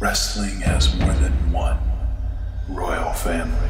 Wrestling has more than one royal family.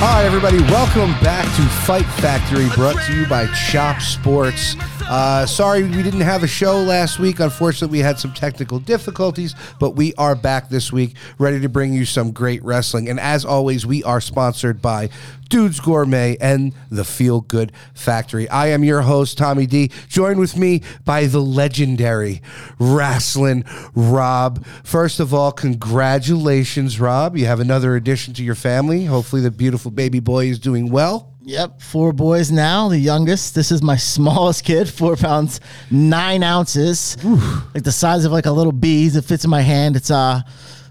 Hi, everybody. Welcome back to Fight Factory, brought to you by Chop Sports. Uh, sorry we didn't have a show last week. Unfortunately, we had some technical difficulties, but we are back this week, ready to bring you some great wrestling. And as always, we are sponsored by Dudes Gourmet and the Feel Good Factory. I am your host, Tommy Dee, joined with me by the legendary Rasslin' Rob. First of all, congratulations, Rob. You have another addition to your family. Hopefully, the beautiful baby boy is doing well. Yep, four boys now. The youngest. This is my smallest kid, four pounds nine ounces, like the size of like a little bees. It fits in my hand. It's uh,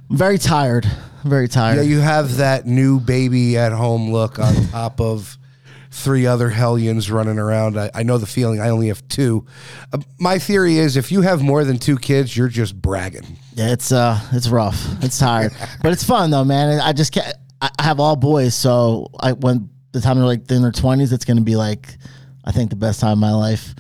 I'm very tired. I'm very tired. Yeah, you have that new baby at home look on top of three other hellions running around. I, I know the feeling. I only have two. Uh, my theory is if you have more than two kids, you're just bragging. Yeah, it's uh, it's rough. It's tired, but it's fun though, man. I just can't. I have all boys, so I when the time they're like in their twenties, it's gonna be like, I think the best time of my life.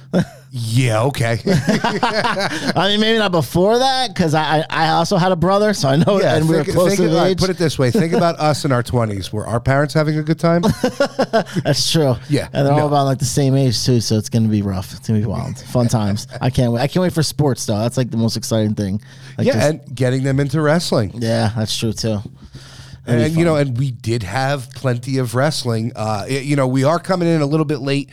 Yeah, okay. I mean, maybe not before that because I, I also had a brother, so I know, yeah, and we were think- close think- to the all right, age. Put it this way: think about us in our twenties. Were our parents having a good time? That's true. Yeah, and they're no. all about like the same age too, so it's gonna be rough. It's gonna be wild, fun times. I can't wait. I can't wait for sports though. That's like the most exciting thing. Like yeah, just- and getting them into wrestling. yeah, that's true too. That'd and you know, and we did have plenty of wrestling. Uh, it- you know, we are coming in a little bit late,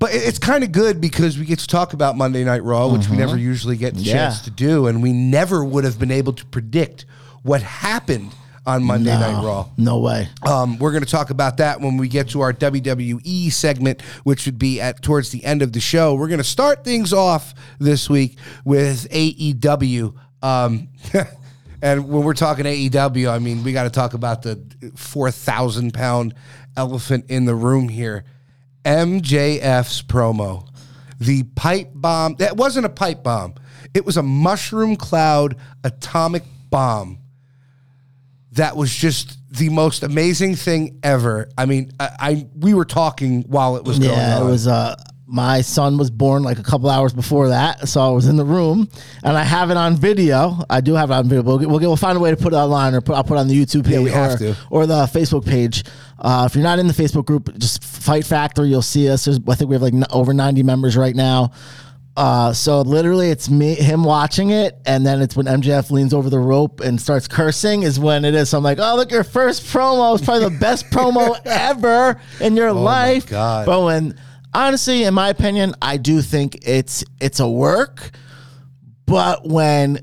but it's kind of good because we get to talk about Monday Night Raw, which we never usually get the Mm-hmm. Yeah. chance to do, and we never would have been able to predict what happened on Monday Night Raw. no way. Um, we're going to talk about that when we get to our WWE segment, which would be at towards the end of the show. We're going to start things off this week with AEW. Um, and when we're talking AEW, I mean we got to talk about the four thousand pound elephant in the room here. MJF's promo, the pipe bomb. That wasn't a pipe bomb. It was a mushroom cloud atomic bomb that was just the most amazing thing ever. I mean, I, I we were talking while it was going Yeah, on. it was. Uh, my son was born like a couple hours before that, so I was in the room, and I have it on video. I do have it on video. We'll, get, we'll, get, we'll find a way to put it online, or put, I'll put it on the YouTube page, we or, have to. or the Facebook page. Uh, if you're not in the Facebook group, just Fight Factory. You'll see us. There's, I think we have like n- over 90 members right now. Uh, so literally, it's me, him watching it, and then it's when MJF leans over the rope and starts cursing. Is when it is. So I'm like, oh, look, your first promo is probably the best promo ever in your life. Oh God. But when honestly, in my opinion, I do think it's it's a work. But when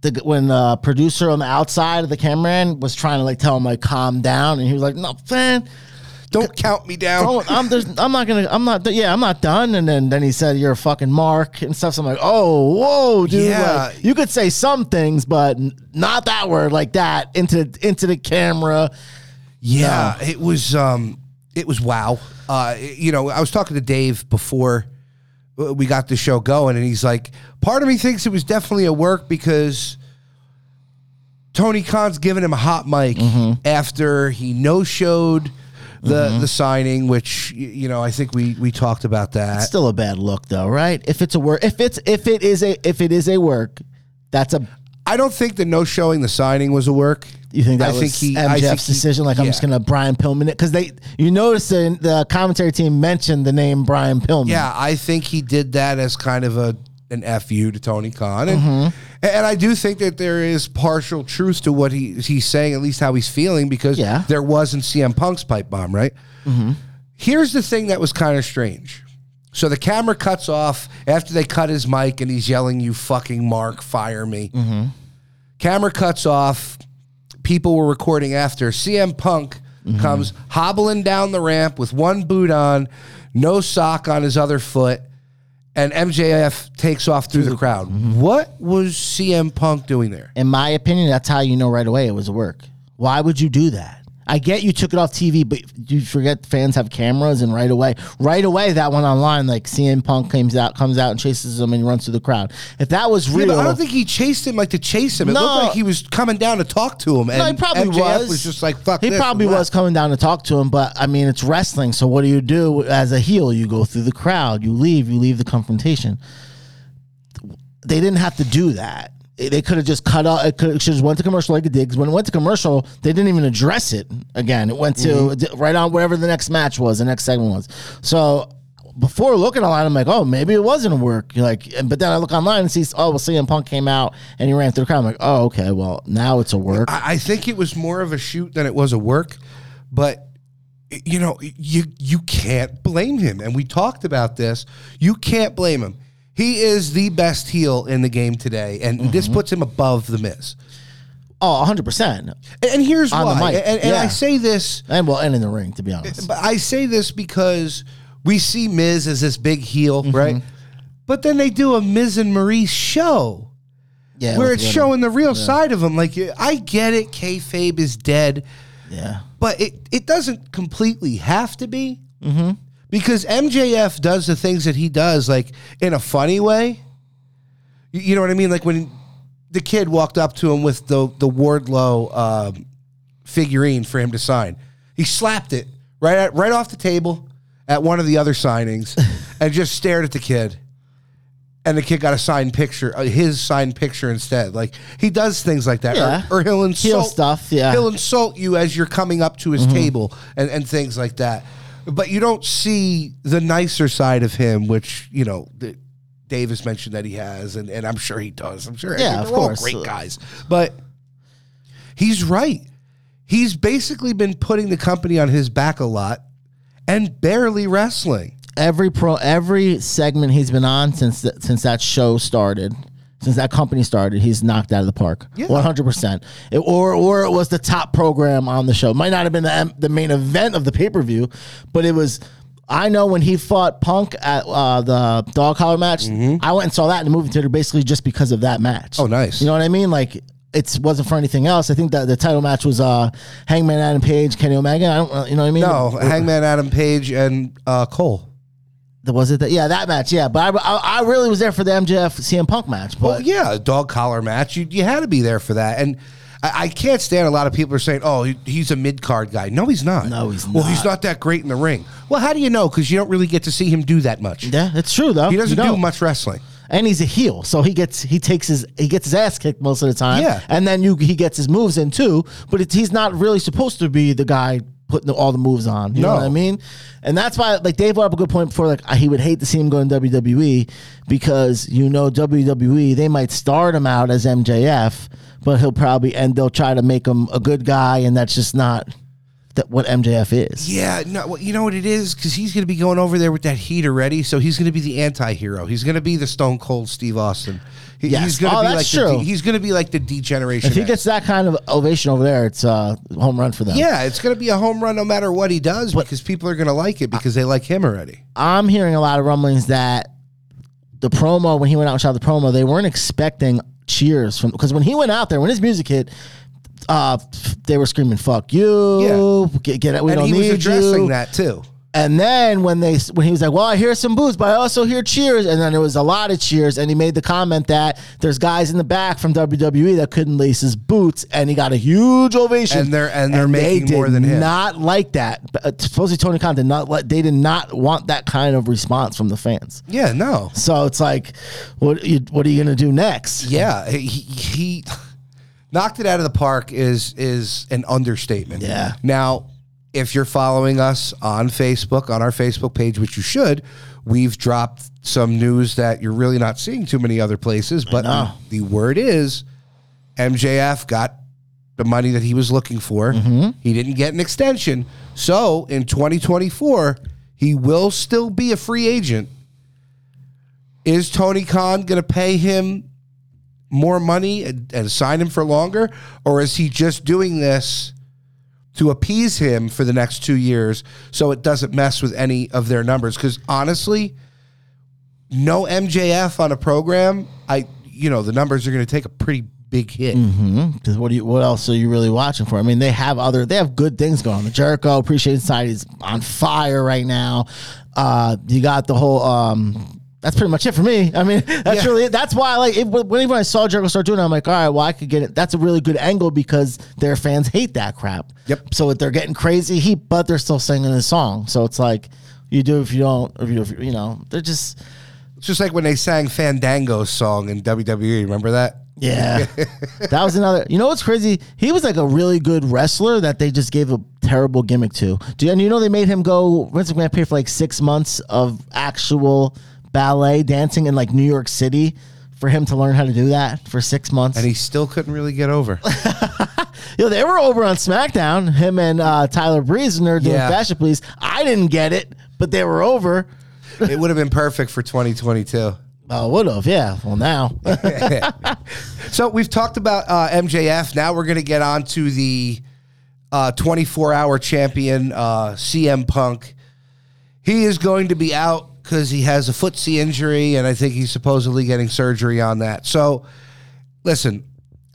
the when the producer on the outside of the cameraman was trying to like tell him like calm down, and he was like, "No, man, Don't count me down. I'm there's, I'm not gonna I'm not yeah I'm not done." And then then he said, "You're a fucking mark" and stuff. So I'm like, "Oh, whoa, dude! Yeah. Like, you could say some things, but not that word like that into into the camera." Yeah, it was um it was wow. Uh you know, I was talking to Dave before uh, we got the show going and he's like, part of me thinks it was definitely a work because Tony Khan's giving him a hot mic after he no showed the the signing, which you know I think we we talked about that. Still a bad look though, right? If it's a work, if it's if it is a if it is a work, that's a I don't think the no showing the signing was a work. You think that I was think he, MJF's I think he- decision? Like I'm just gonna Brian Pillman it because they you notice in the commentary team mentioned the name Brian Pillman. Yeah, I think he did that as kind of a an fu to Tony Khan, and Mm-hmm. and I do think that there is partial truth to what he he's saying, at least how he's feeling, because Yeah. Mm-hmm. there wasn't CM Punk's pipe bomb, right? Here's the thing that was kind of strange. So the camera cuts off after they cut his mic, and he's yelling, "You fucking Mark, fire me." Mm-hmm. Camera cuts off. People were recording after. CM Punk Mm-hmm. comes hobbling down the ramp with one boot on, no sock on his other foot, and MJF takes off through the crowd. Mm-hmm. What was CM Punk doing there? In my opinion, that's how you know right away it was a work. Why would you do that? I get you took it off TV, but you forget fans have cameras, and right away, right away that went online. Like CM Punk comes out, comes out and chases him, and runs through the crowd. If that was Yeah, real, but I don't think he chased him like to chase him. It No. looked like he was coming down to talk to him. And No, he probably MJF was. was just like, fuck He this, probably was coming down to talk to him, but I mean, it's wrestling. So what do you do as a heel? You go through the crowd. You leave. You leave the confrontation. They didn't have to do that. They could have just cut out. It could just went to commercial like it did. when it went to commercial, they didn't even address it again. It went to Mm-hmm. right on whatever the next match was, the next segment was. So before looking online, I'm like, oh, maybe it wasn't a work. Like, but then I look online and see, oh, well, CM Punk came out and he ran through the crowd. I'm like, oh, okay, well, now it's a work. I, I think it was more of a shoot than it was a work, but you know, you you can't blame him. And we talked about this. You can't blame him. He is the best heel in the game today, and this Mm-hmm. puts him above the Miz. Oh, 100 percent. And, and here's On the why. mic, and and I say this And well, and in the ring, to be honest. But I say this because we see Miz as this big heel, Mm-hmm. right? But then they do a Miz and Maurice show Yeah, where with it's showing the real side of him. Like I get it, kayfabe is dead, Yeah, but it it doesn't completely have to be because MJF does the things that he does like in a funny way. You, you know what I mean? Like when the kid walked up to him with the the Wardlow um, figurine for him to sign, he slapped it right at, right off the table at one of the other signings and just stared at the kid. And the kid got a signed picture, uh, his signed picture instead. Like he does things like that, Yeah. or, or he'll insult stuff, yeah. He'll insult you as you're coming up to his table and, and things like that. But you don't see the nicer side of him, which you know that Davis mentioned that he has, and, and I'm sure he does. I'm sure. Yeah, they're of all course. great guys. But he's right. He's basically been putting the company on his back a lot and barely wrestling. every pro, every segment he's been on since th- since that show started, since that company started, he's knocked out of the park. One hundred percent. Or or it was the top program on the show. Might not have been the the main event of the pay per view, but it was. I know when he fought Punk at uh, the dog collar match, I went and saw that in the movie theater basically just because of that match. Mm-hmm. Oh, nice. You know what I mean? Like it wasn't for anything else. I think that the title match was uh, Hangman Adam Page, Kenny Omega. I don't, uh, you know what I mean? No, Hangman Adam Page and uh, Cole. Was it that? Yeah, that match. Yeah, but I, I, I really was there for the MJF CM Punk match. Oh, but Well, yeah, a dog collar match. You, you had to be there for that. And I, I can't stand a lot of people are saying, oh, he- he's a mid card guy. No, he's not. No, he's Well, he's not. not that great in the ring. Well, how do you know? Because you don't really get to see him do that much. yeah, it's true though. He doesn't do much wrestling. and he's a heel, so he gets he takes his he gets his ass kicked most of the time. Yeah. and then you he gets his moves in too. But it's, he's not really supposed to be the guy putting all the moves on. You know what I mean? And that's why, like Dave brought up a good point before. Like he would hate to see him go in WWE because you know WWE they might start him out as MJF, but he'll probably and they'll try to make him a good guy, and that's just not that what MJF is. Yeah, no, well, you know what it is? Because he's going to be going over there with that heat already. So he's going to be the anti hero. He's going to be the Stone Cold Steve Austin. He- Yes. He's going to Oh, be that's like true. The de- he's going to be like the degeneration. If he gets that kind of ovation over there, it's a home run for them. yeah, it's going to be a home run no matter what he does because people are going to like it because they like him already. I'm hearing a lot of rumblings that the promo when he went out and shot the promo, they weren't expecting cheers from because when he went out there when his music hit, uh, they were screaming "fuck you," get, get it. We and don't he was need addressing you. that too. And then when they when he was like, "Well, I hear some boos, but I also hear cheers," and then there was a lot of cheers, and he made the comment that there's guys in the back from WWE that couldn't lace his boots, and he got a huge ovation. And they're- and they're they making more did than him. Not like that. But, uh, supposedly Tony Khan did not let. They did not want that kind of response from the fans. Yeah, no. So it's like, what you, what are you gonna do next? Yeah, he, he knocked it out of the park is is an understatement. Yeah. Now, if you're following us on Facebook, on our Facebook page, which you should, we've dropped some news that you're really not seeing too many other places. But the word is MJF got the money that he was looking for. Mm-hmm. He didn't get an extension. So in 2024, he will still be a free agent. Is Tony Khan going to pay him more money and, and sign him for longer? Or is he just doing this to appease him for the next two years so it doesn't mess with any of their numbers? Because honestly, no MJF on a program, I you know, the numbers are going to take a pretty big hit. Because what do you? What else are you really watching for? I mean, they have other. They have good things going. The Jericho Appreciation Society is on fire right now. Uh, you got the whole. Um, that's pretty much it for me. I mean, that's Yeah. really it. That's why I like it. Whenever I saw Jericho start doing it, I'm like, all right, well, I could get it. That's a really good angle because their fans hate that crap. Yep. So they're getting crazy heat, but they're still singing the song. So it's like you do if you don't, if you, if you, you know, they're just. It's just like when they sang Fandango's song in WWE. Remember that? Yeah. that was another. You know what's crazy? He was like a really good wrestler that they just gave a terrible gimmick to. Do you, and you know they made him go Vince McMahon paid for like six months of actual ballet dancing in like New York City for him to learn how to do that for six months. And he still couldn't really get over. Yo, they were over on SmackDown, him and uh, Tyler they're doing Yeah. Fashion Police. I didn't get it, but they were over. it would have been perfect for 2022. Oh, would have, yeah. Well, now. So we've talked about uh, MJF. Now we're going to get on to the 24 hour champion, uh, CM Punk. He is going to be out because he has a footsie injury, and I think he's supposedly getting surgery on that. So, listen,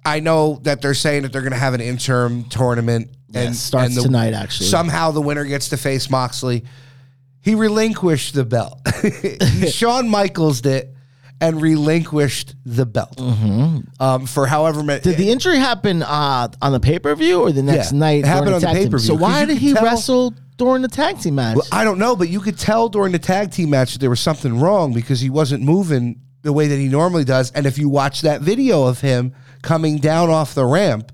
I know that they're saying that they're going to have an interim tournament. Yeah, it starts tonight, actually. Somehow the winner gets to face Moxley. He relinquished the belt. Shawn Michaels did and relinquished the belt um, for however many. Mm-hmm. Did the injury happen uh, on the pay per view or the next Yeah, night? it happened on the pay-per-view, So 'cause why did he tell- wrestle during the tag team match? I don't know, but you could tell during the tag team match that there was something wrong because he wasn't moving the way that he normally does. And if you watch that video of him coming down off the ramp,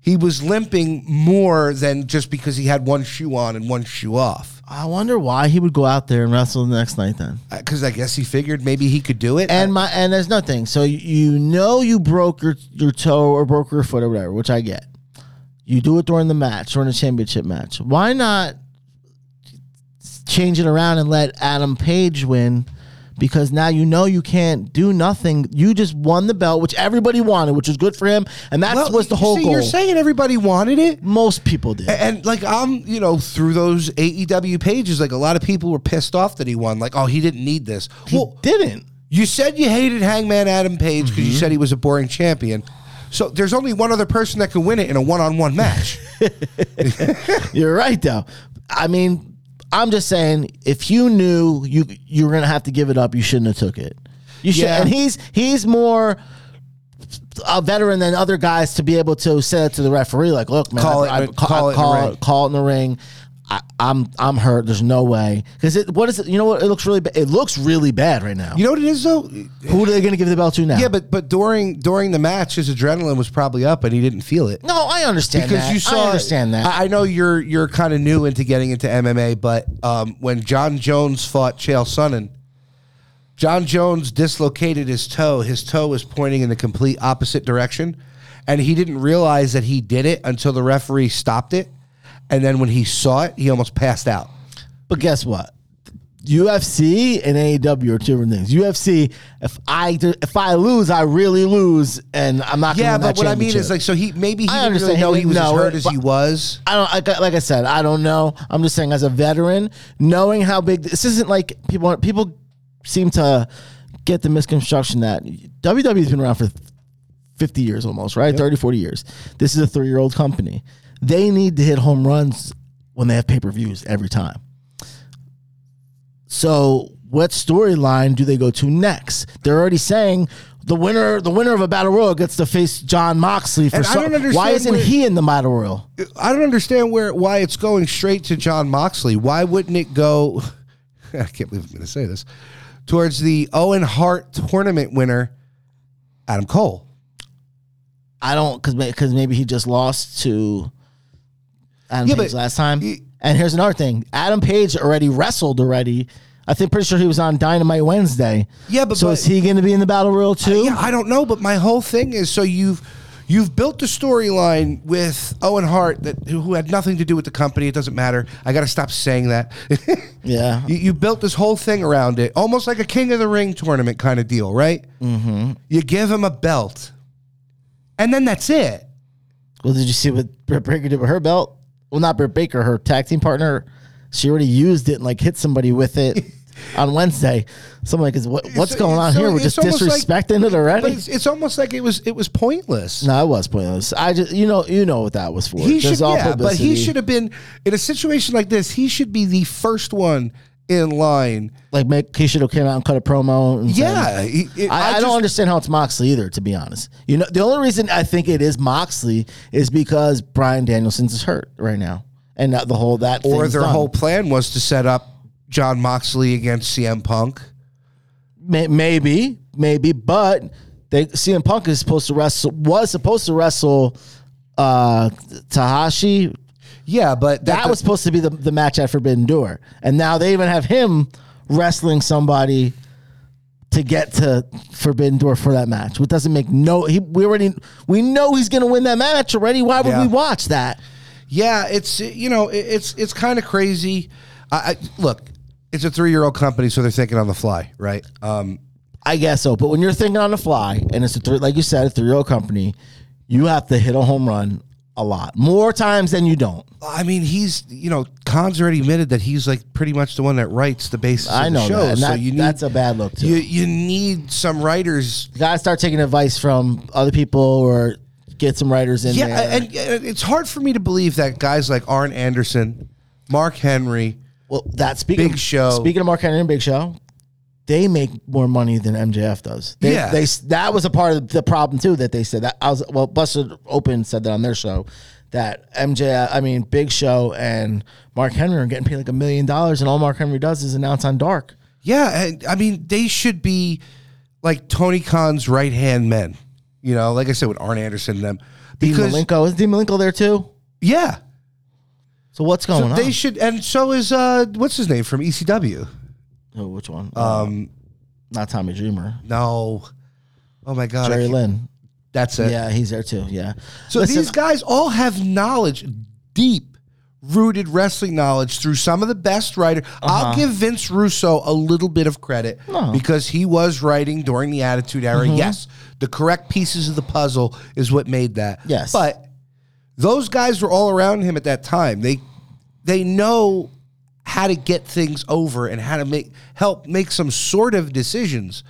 he was limping more than just because he had one shoe on and one shoe off. I wonder why he would go out there and wrestle the next night then. Uh, because I guess he figured maybe he could do it. And my and there's nothing. So you- you know you broke your your toe or broke your foot or whatever, which I get. You do it during the match, during the championship match. Why not change it around and let Adam Page win? Because now you know you can't do nothing. You just won the belt, which everybody wanted, which was good for him, and that Well, was the whole see, goal. You're saying everybody wanted it. Most people did. And like I'm, you know, through those AEW pages, like a lot of people were pissed off that he won. Like, oh, he didn't need this. He well, didn't. You said you hated Hangman Adam Page because Mm-hmm. you said he was a boring champion. So there's only one other person that can win it in a one-on-one match. You're right, though. I mean, I'm just saying, if you knew you you were gonna have to give it up, you shouldn't have took it. You should, Yeah. and he's he's more a veteran than other guys to be able to say it to the referee, like, "Look, man, Call I, it- I- call it call, it, call it in the ring." I, I'm I'm hurt. There's no way because it. What is it? You know what? It looks really. Ba- it looks really bad right now. you know what it is though? Who are they going to give the belt to now? Yeah, but but during during the match, his adrenaline was probably up and he didn't feel it. no, I understand because that. you saw I understand that. I, I know you're you're kind of new into getting into MMA, but um, when Jon Jones fought Chael Sonnen, Jon Jones dislocated his toe. His toe was pointing in the complete opposite direction, and he didn't realize that he did it until the referee stopped it. And then when he saw it, he almost passed out. But guess what? UFC and AEW are two different things. UFC, if I if I lose, I really lose, and I'm not. Yeah, but that what I mean is like, so he maybe he I didn't really know He he was didn't as know hurt as he was. I don't. I got- Like I said, I don't know. I'm just saying, as a veteran, knowing how big this isn't, like people people seem to get the misconstruction that WWE's been around for 50 years almost, right? 30, 40 years. This is a three year old company. They need to hit home runs when they have pay per views every time. So, what storyline do they go to next? They're already saying the winner, the winner of a battle royal gets to face Jon Moxley for And I some. don't understand Why isn't where- he in the battle royal? I don't understand where why it's going straight to Jon Moxley. Why wouldn't it go? I can't believe I'm going to say this towards the Owen Hart tournament winner, Adam Cole. I don't because because maybe he just lost to Adam Yeah, Page but last time. he- and here's another thing: Adam Page already wrestled already. I think pretty sure he was on Dynamite Wednesday. Yeah, but- so but- is he going to be in the Battle Royal too? Yeah, I don't know, but my whole thing is so you've you've built the storyline with Owen Hart that who had nothing to do with the company. It doesn't matter. I got to stop saying that. Yeah. you, you built this whole thing around it, almost like a King of the Ring tournament kind of deal, right? Mm-hmm. You give him a belt, and then that's it. Well, did you see what Britt Baker did with her belt? Well, not Britt Baker, her tag team partner. She already used it and like hit somebody with it. on Wednesday. So I'm like, is what, what's It's- going on here? We're just almost like- disrespecting it But already. it's, it's almost like it was it was pointless. No, it was pointless. I just, you know, you know what that was for. he There's should, all yeah, but he should have been in a situation like this. He should be the first one in line. like make he should have came out and cut a promo. And Yeah, he- it- I, I, just- don't understand how it's Moxley either. To be honest, you know, the only reason I think it is Moxley is because Bryan Danielson's is hurt right now, and that, the whole that Or their done. whole plan was to set up Jon Moxley against CM Punk. May, maybe, maybe, but they CM Punk is supposed to wrestle was supposed to wrestle uh Tanahashi. Yeah, but That was supposed to be the, the match at Forbidden Door, and now they even have him wrestling somebody to get to Forbidden Door for that match, which doesn't make no. He we already we know he's going to win that match already. Why would Yeah. we watch that? Yeah, it's you know it- it's it's kind of crazy. I, I look, it's a three year old company, so they're thinking on the fly, right? Um, I guess so. But when you're thinking on the fly, and it's a three, like you said, a three year old company, you have to hit a home run a lot more times than you don't. I mean, he's you know, Khan's already admitted that he's like pretty much the one that writes the basis. I of the know show, that, and so that- you need that's a bad look too. you you need some writers. You gotta start taking advice from other people or get some writers in Yeah, there. and, and it's hard for me to believe that guys like Arn Anderson, Mark Henry. well, that speaking Big Show. Speaking of Mark Henry and Big Show, they make more money than MJF does. They, Yeah. they that was a part of the problem too. That they said that I was well, Busted Open said that on their show that MJF, I mean Big Show and Mark Henry are getting paid like a million dollars, and all Mark Henry does is announce on Dark. Yeah, and I mean they should be like Tony Khan's right hand men. You know, like I said with Arn Anderson and them. Dean Because Malenko is Dean Malenko there too. yeah, So what's going so on? they should, and so is uh, what's his name from ECW? Oh, which one? Um, Not Tommy Dreamer. no, oh my god, I Jerry can't- Lynn. that's it. Yeah, he's there too. Yeah. So Listen, these guys all have knowledge, deep rooted wrestling knowledge through some of the best writers. I'll give Vince Russo a little bit of credit Uh-huh. Mm-hmm. because he was writing during the Attitude Era. Yes, the correct pieces of the puzzle is what made that. Yes. but those guys were all around him at that time. They they know how to get things over and how to make help make some sort of decisions.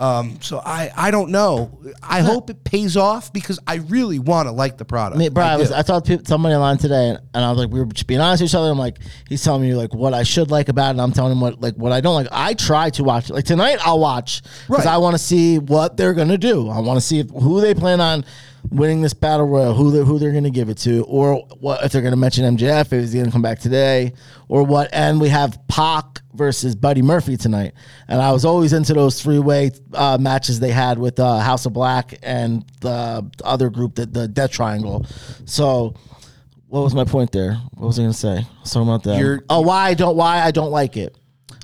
Um, so I, I don't know. I hope it pays off because I really want to like the product. I mean, bro, I, was, do. I talked to somebody online today, and, and I was like, we were just being honest with each other. I'm like, he's telling me like what I should like about it, and I'm telling him what like what I don't like. I try to watch it. Like tonight, I'll watch because Right. I want to see what they're gonna do. I want to see if, who they plan on winning this battle royal, who they who they're gonna give it to, or what if they're gonna mention MJF if he's gonna come back today, or what. And we have Pac versus Buddy Murphy tonight, and I was always into those three way uh, matches they had with uh, House of Black and the other group, the, the Death Triangle. So, what was my point there? What was I gonna say? Something about that. You're- oh, why I don't why I don't like it.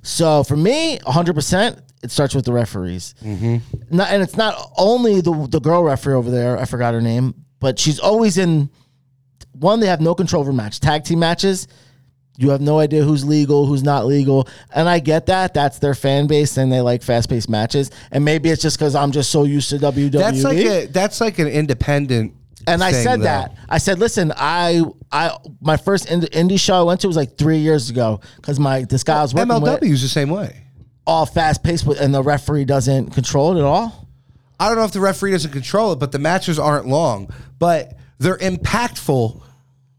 So for me, 100, percent it starts with the referees. Mm-hmm. Not, and it's not only the the girl referee over there. I forgot her name, but she's always in. One, they have no control over match. Tag team matches, you have no idea who's legal, who's not legal, and I get that. That's their fan base, and they like fast paced matches. And maybe it's just because I'm just so used to WWE. that's like a that's like an independent. And I said though. that. I said, listen, I, I, my first indie show I went to was like three years ago because my this guy was working MLW with is the same way. all fast paced, and the referee doesn't control it at all. I don't know if the referee doesn't control it, but the matches aren't long, but they're impactful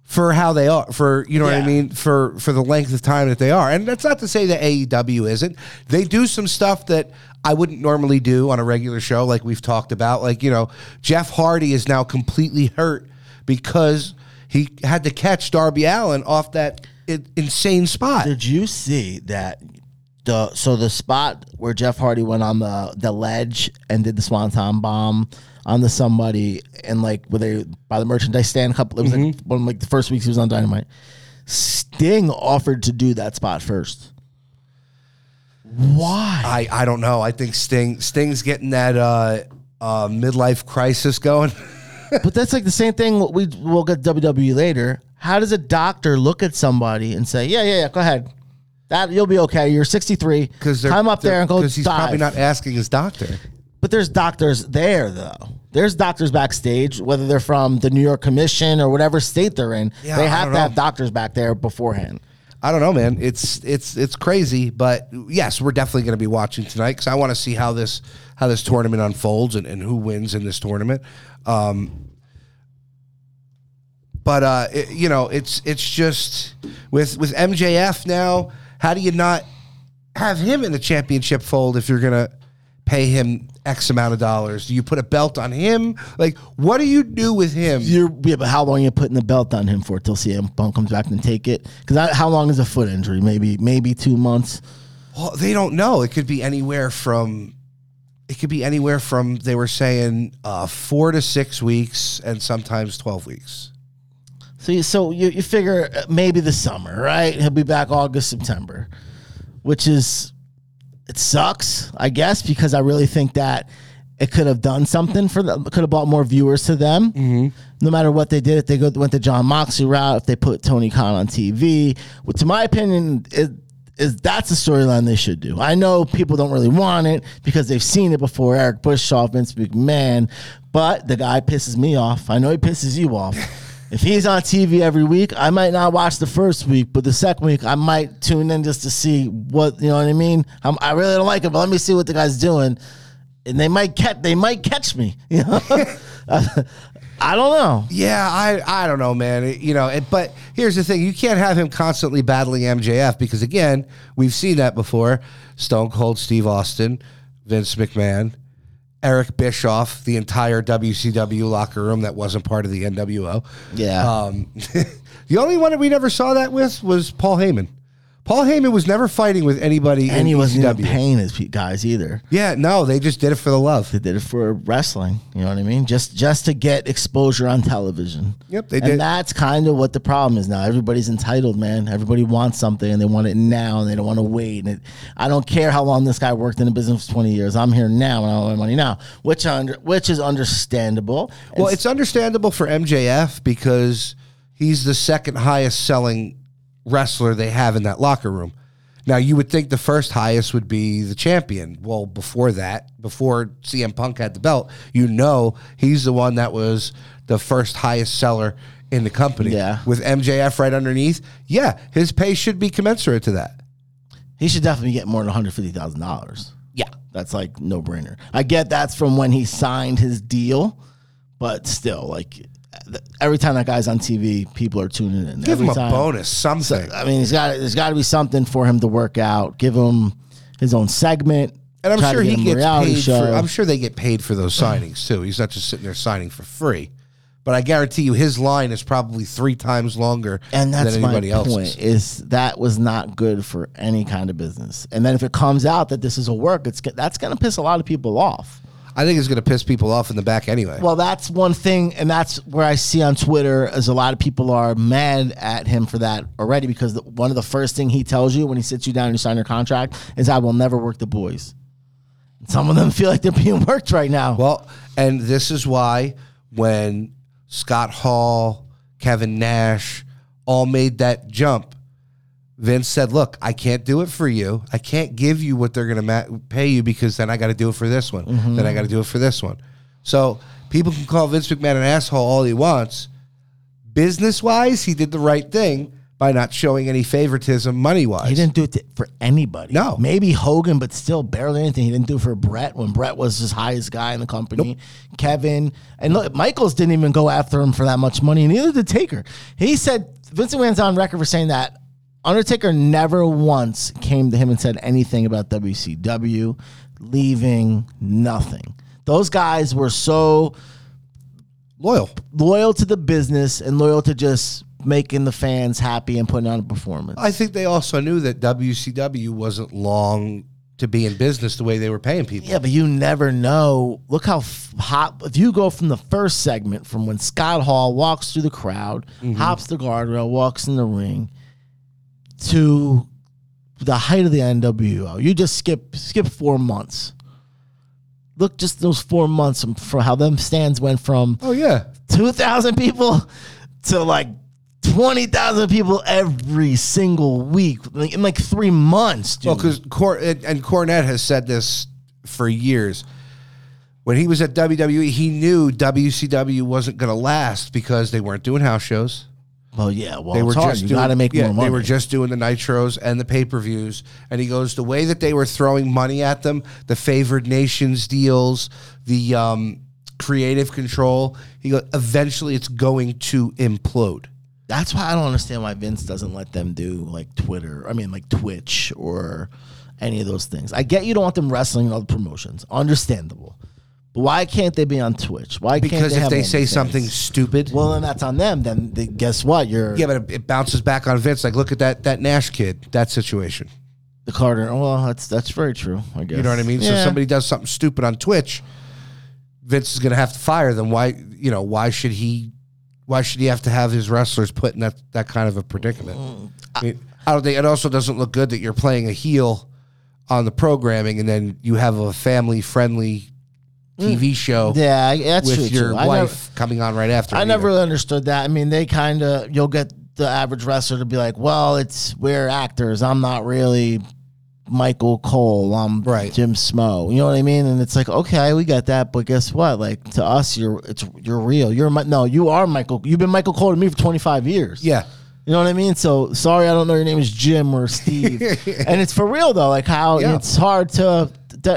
for how they are for you know what I mean for for the length of time that they are. And that's not to say that AEW isn't. They do some stuff that I wouldn't normally do on a regular show like we've talked about. Like, you know, Jeff Hardy is now completely hurt because he had to catch Darby Allin off that insane spot. Did you see that? The so the spot where Jeff Hardy went on the the ledge and did the swanton bomb on the somebody and like where they by the merchandise stand a couple. It was like one of like the first weeks he was on Dynamite. Sting offered to do that spot first. Why? I, I don't know. I think Sting Sting's getting that uh, uh, midlife crisis going. But that's like the same thing. We we'll get WWE later. How does a doctor look at somebody and say, "Yeah, yeah, yeah, go ahead, that you'll be okay. You're 63. Because climb up there and go Because he's probably not asking his doctor. But there's doctors there though. There's doctors backstage, whether they're from the New York Commission or whatever state they're in. Yeah, they I have don't to have doctors back there beforehand. I don't know, man. It's it's it's crazy, but yes, we're definitely going to be watching tonight because I want to see how this how this tournament unfolds and, and who wins in this tournament. Um, but uh, it- you know, it's it's just with with MJF now. How do you not have him in the championship fold if you're gonna pay him X amount of dollars? Do you put a belt on him? Like, what do you do with him? You're, yeah, but how long are you putting the belt on him for till CM Punk comes back and take it? Because how long is a foot injury? Maybe maybe two months. Well, they don't know. It could be anywhere from it could be anywhere from they were saying uh, four to six weeks and sometimes twelve weeks. So you, so you, you figure uh, maybe the summer, right? He'll be back August, September, which is it sucks, I guess, because I really think that it could have done something for them. Could have brought more viewers to them. Mm-hmm. No matter what they did, if they go went the Jon Moxley route, if they put Tony Khan on TV, well, to my opinion, it, is that's the storyline they should do. I know people don't really want it because they've seen it before. Eric Bischoff, Vince McMahon, but the guy pisses me off. I know he pisses you off. If he's on TV every week, I might not watch the first week, but the second week I might tune in just to see what you know what I mean. I'm, I really don't like him, but let me see what the guy's doing, and they might catch they might catch me. You know, I don't know. Yeah, I I don't know, man. It- you know, it, but here's the thing: you can't have him constantly battling MJF because again, we've seen that before. Stone Cold Steve Austin, Vince McMahon, Eric Bischoff, the entire WCW locker room that wasn't part of the NWO. Yeah. Um, the only one that we never saw that with was Paul Heyman. Paul Heyman was never fighting with anybody and in he wasn't even ECW. paying his pe- guys either. Yeah, no, they just did it for the love. They did it for wrestling. You know what I mean? Just just to get exposure on television. Yep, they and did. that's kind of what the problem is now. Everybody's entitled, man. Everybody wants something and they want it now and they don't want to wait. And it, I don't care how long this guy worked in the business for twenty years. I'm here now and I want my money now, which under which is understandable. Well, And it's understandable for MJF because he's the second highest selling wrestler they have in that locker room. Now, you would think the first highest would be the champion. Well, before that, before CM Punk had the belt, you know he's the one that was the first highest seller in the company. Yeah. With MJF right underneath, yeah, his pay should be commensurate to that. he should definitely get more than one hundred fifty thousand dollars. Yeah. That's like no brainer. I get that's from when he signed his deal, but still, like th- every time that guy's on TV, people are tuning in. Give every him a time. bonus, something. I mean, he's got there's got to be something for him to work out. Give him his own segment, And I'm sure get he gets paid show. for. I'm sure they get paid for those signings too. He's not just sitting there signing for free. But I guarantee you, his line is probably three times longer and that's than my anybody point. else's. Is that was not good for any kind of business. And then if it comes out that this is a work, it's that's going to piss a lot of people off. I think it's going to piss people off in the back anyway. Well, that's one thing, and that's where I see on Twitter is a lot of people are mad at him for that already because the, one of the first thing he tells you when he sits you down and you sign your contract is, "I will never work the boys." And some of them feel like they're being worked right now. Well, and this is why when Scott Hall, Kevin Nash all made that jump, Vince said, "Look, I can't do it for you. I can't give you what they're going to ma- pay you because then I got to do it for this one. Mm-hmm. Then I got to do it for this one." So people can call Vince McMahon an asshole all he wants. Business wise, he did the right thing by not showing any favoritism money wise. He didn't do it to, for anybody. No. maybe Hogan, but still barely anything. He didn't do it for Bret when Bret was his highest guy in the company. Kevin and look, Michaels didn't even go after him for that much money, and neither did Taker. He said Vince McMahon's on record for saying that Undertaker never once came to him and said anything about WCW leaving. Nothing. Those guys were so loyal. loyal to the business and loyal to just making the fans happy and putting on a performance. I think they also knew that WCW wasn't long to be in business the way they were paying people. Yeah, but you never know. Look how f- hot. If you go from the first segment, from when Scott Hall walks through the crowd, mm-hmm. hops the guardrail, walks in the ring, to the height of the NWO, you just skip skip four months. Look, just those four months from- for how them stands went from Oh yeah. two thousand people to like twenty thousand people every single week like, in like three months. Dude. Well, because Cor- and and Cornette has said this for years. When he was at WWE, he knew WCW wasn't going to last because they weren't doing house shows. Well, yeah. Well, They were hard. just you doing, got to make yeah, more money. They were just doing the nitros and the pay per views, and he goes the way that they were throwing money at them, the favored nations deals, the um, creative control. He goes, eventually it's going to implode. That's why I don't understand why Vince doesn't let them do like Twitter. I mean, like Twitch or any of those things. I get you don't want them wrestling in other promotions. Understandable. But why can't they be on Twitch? Why can't Because they if have they say OnlyFans? something stupid, well, then that's on them. Then they, guess what? You're yeah, but it, it bounces back on Vince. Like, look at that that Nash kid, that situation. the Carter. Well, that's that's very true. I guess You know what I mean? So Yeah. if somebody does something stupid on Twitch, Vince is going to have to fire them. Why? You know, why should he? Why should he have to have his wrestlers put in that that kind of a predicament? Mm, I, mean, I don't think it also doesn't look good that you're playing a heel on the programming and then you have a family friendly TV mm. show Yeah, that's with your. Wife never- coming on right after. I either. never really understood that. I mean, they kind of you'll get the average wrestler to be like, "Well, it's we're actors. I'm not really Michael Cole. I'm Right. Jim Smo." You know what I mean? And it's like, okay, we got that, but guess what? Like to us, you're it's you're real. You're no, you are Michael. You've been Michael Cole to me for 25 years. Yeah. You know what I mean? So sorry, I don't know your name is Jim or Steve, and it's for real though. Like how Yeah. it's hard to.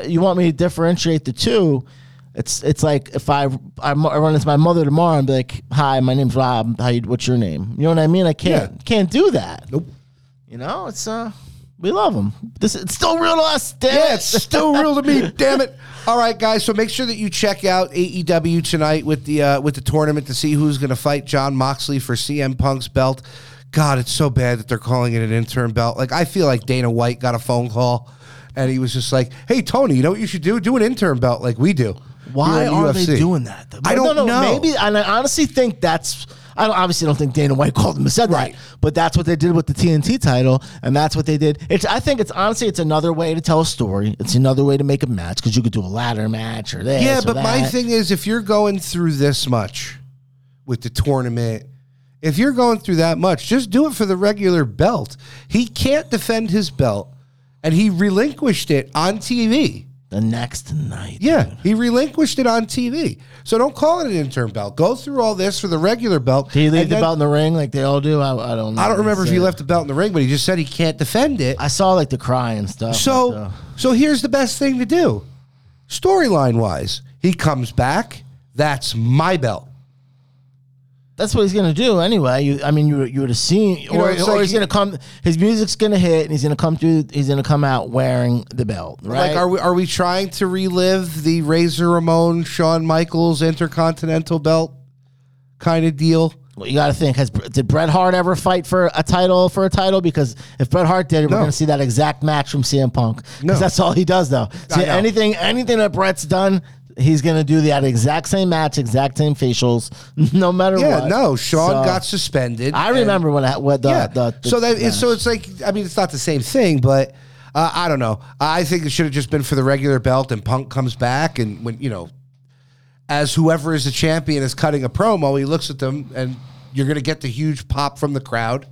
You want me to differentiate the two? It's it's like if I I run into my mother tomorrow and be like, "Hi, my name's Rob. How you? What's your name?" You know what I mean? I can't Yeah. can't do that. Nope. You know, it's uh, we love them. This it's still real to us. Damn Yeah, it. it's still real to me. Damn it! All right, guys. So make sure that you check out AEW tonight with the uh, with the tournament to see who's going to fight Jon Moxley for CM Punk's belt. God, it's so bad that they're calling it an interim belt. Like I feel like Dana White got a phone call, and he was just like, "Hey, Tony, you know what you should do? Do an interim belt like we do." Why are UFC." they doing that? I don't No, no, know. Maybe, and I honestly think that's. I don't, obviously don't think Dana White called them and said Right. that, but that's what they did with the TNT title, and that's what they did. It's. I think it's honestly, it's another way to tell a story. It's another way to make a match because you could do a ladder match or this. Yeah, or but my thing is, if you're going through this much with the tournament, if you're going through that much, just do it for the regular belt. He can't defend his belt, and he relinquished it on TV. The next night. Yeah, he relinquished it on TV. So don't call it an interim belt. Go through all this for the regular belt. Did he leave the then- belt in the ring like they all do? I, I don't. know. I don't remember if he left the belt in the ring, but he just said he can't defend it. I saw like the cry and stuff. So, like the- so here's the best thing to do, storyline wise. He comes back. That's my belt. That's what he's gonna do anyway. You, I mean, you you would have seen, know, or, or like he's he- gonna come. His music's gonna hit, and he's gonna come through. He's gonna come out wearing the belt, right? Like, are we are we trying to relive the Razor Ramon, Shawn Michaels Intercontinental Belt kind of deal? Well, you got to think: Has did Bret Hart ever fight for a title for a title? Because if Bret Hart did, it, we're going to see that exact match from CM Punk. Because No. that's all he does, though. See, anything, anything that Bret's done, he's going to do that exact same match, exact same facials, no matter what Yeah, what. no. Sean So, got suspended. I and- remember when I what the, yeah. the, the so that so it's like I mean it's not the same thing, but uh, I don't know. I think it should have just been for the regular belt, and Punk comes back, and when you know, as whoever is the champion is cutting a promo, he looks at them, and you're going to get the huge pop from the crowd.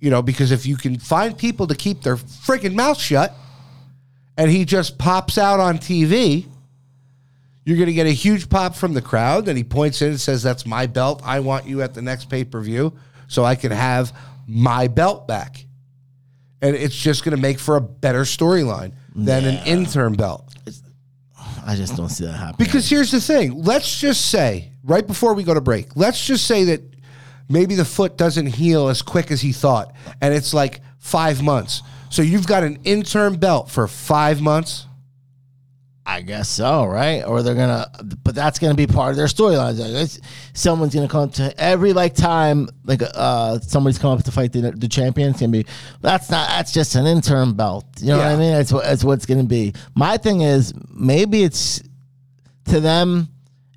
You know, because if you can find people to keep their freaking mouth shut, and he just pops out on TV. You're going to get a huge pop from the crowd. And he points in and says, That's my belt. I want you at the next pay per view so I can have my belt back. And it's just going to make for a better storyline than an interim belt. I just don't see that happening. Because here's the thing let's just say, right before we go to break, let's just say that maybe the foot doesn't heal as quick as he thought. And it's like five months. So you've got an interim belt for five months. I guess so, right? Or they're gonna, but that's gonna be part of their storyline. Like, Someone's gonna come to every like time, like uh, somebody's come up to fight the, the champion. It's gonna be that's not that's just an interim belt. You know what I mean? That's what that's what it's gonna be. My thing is maybe it's to them,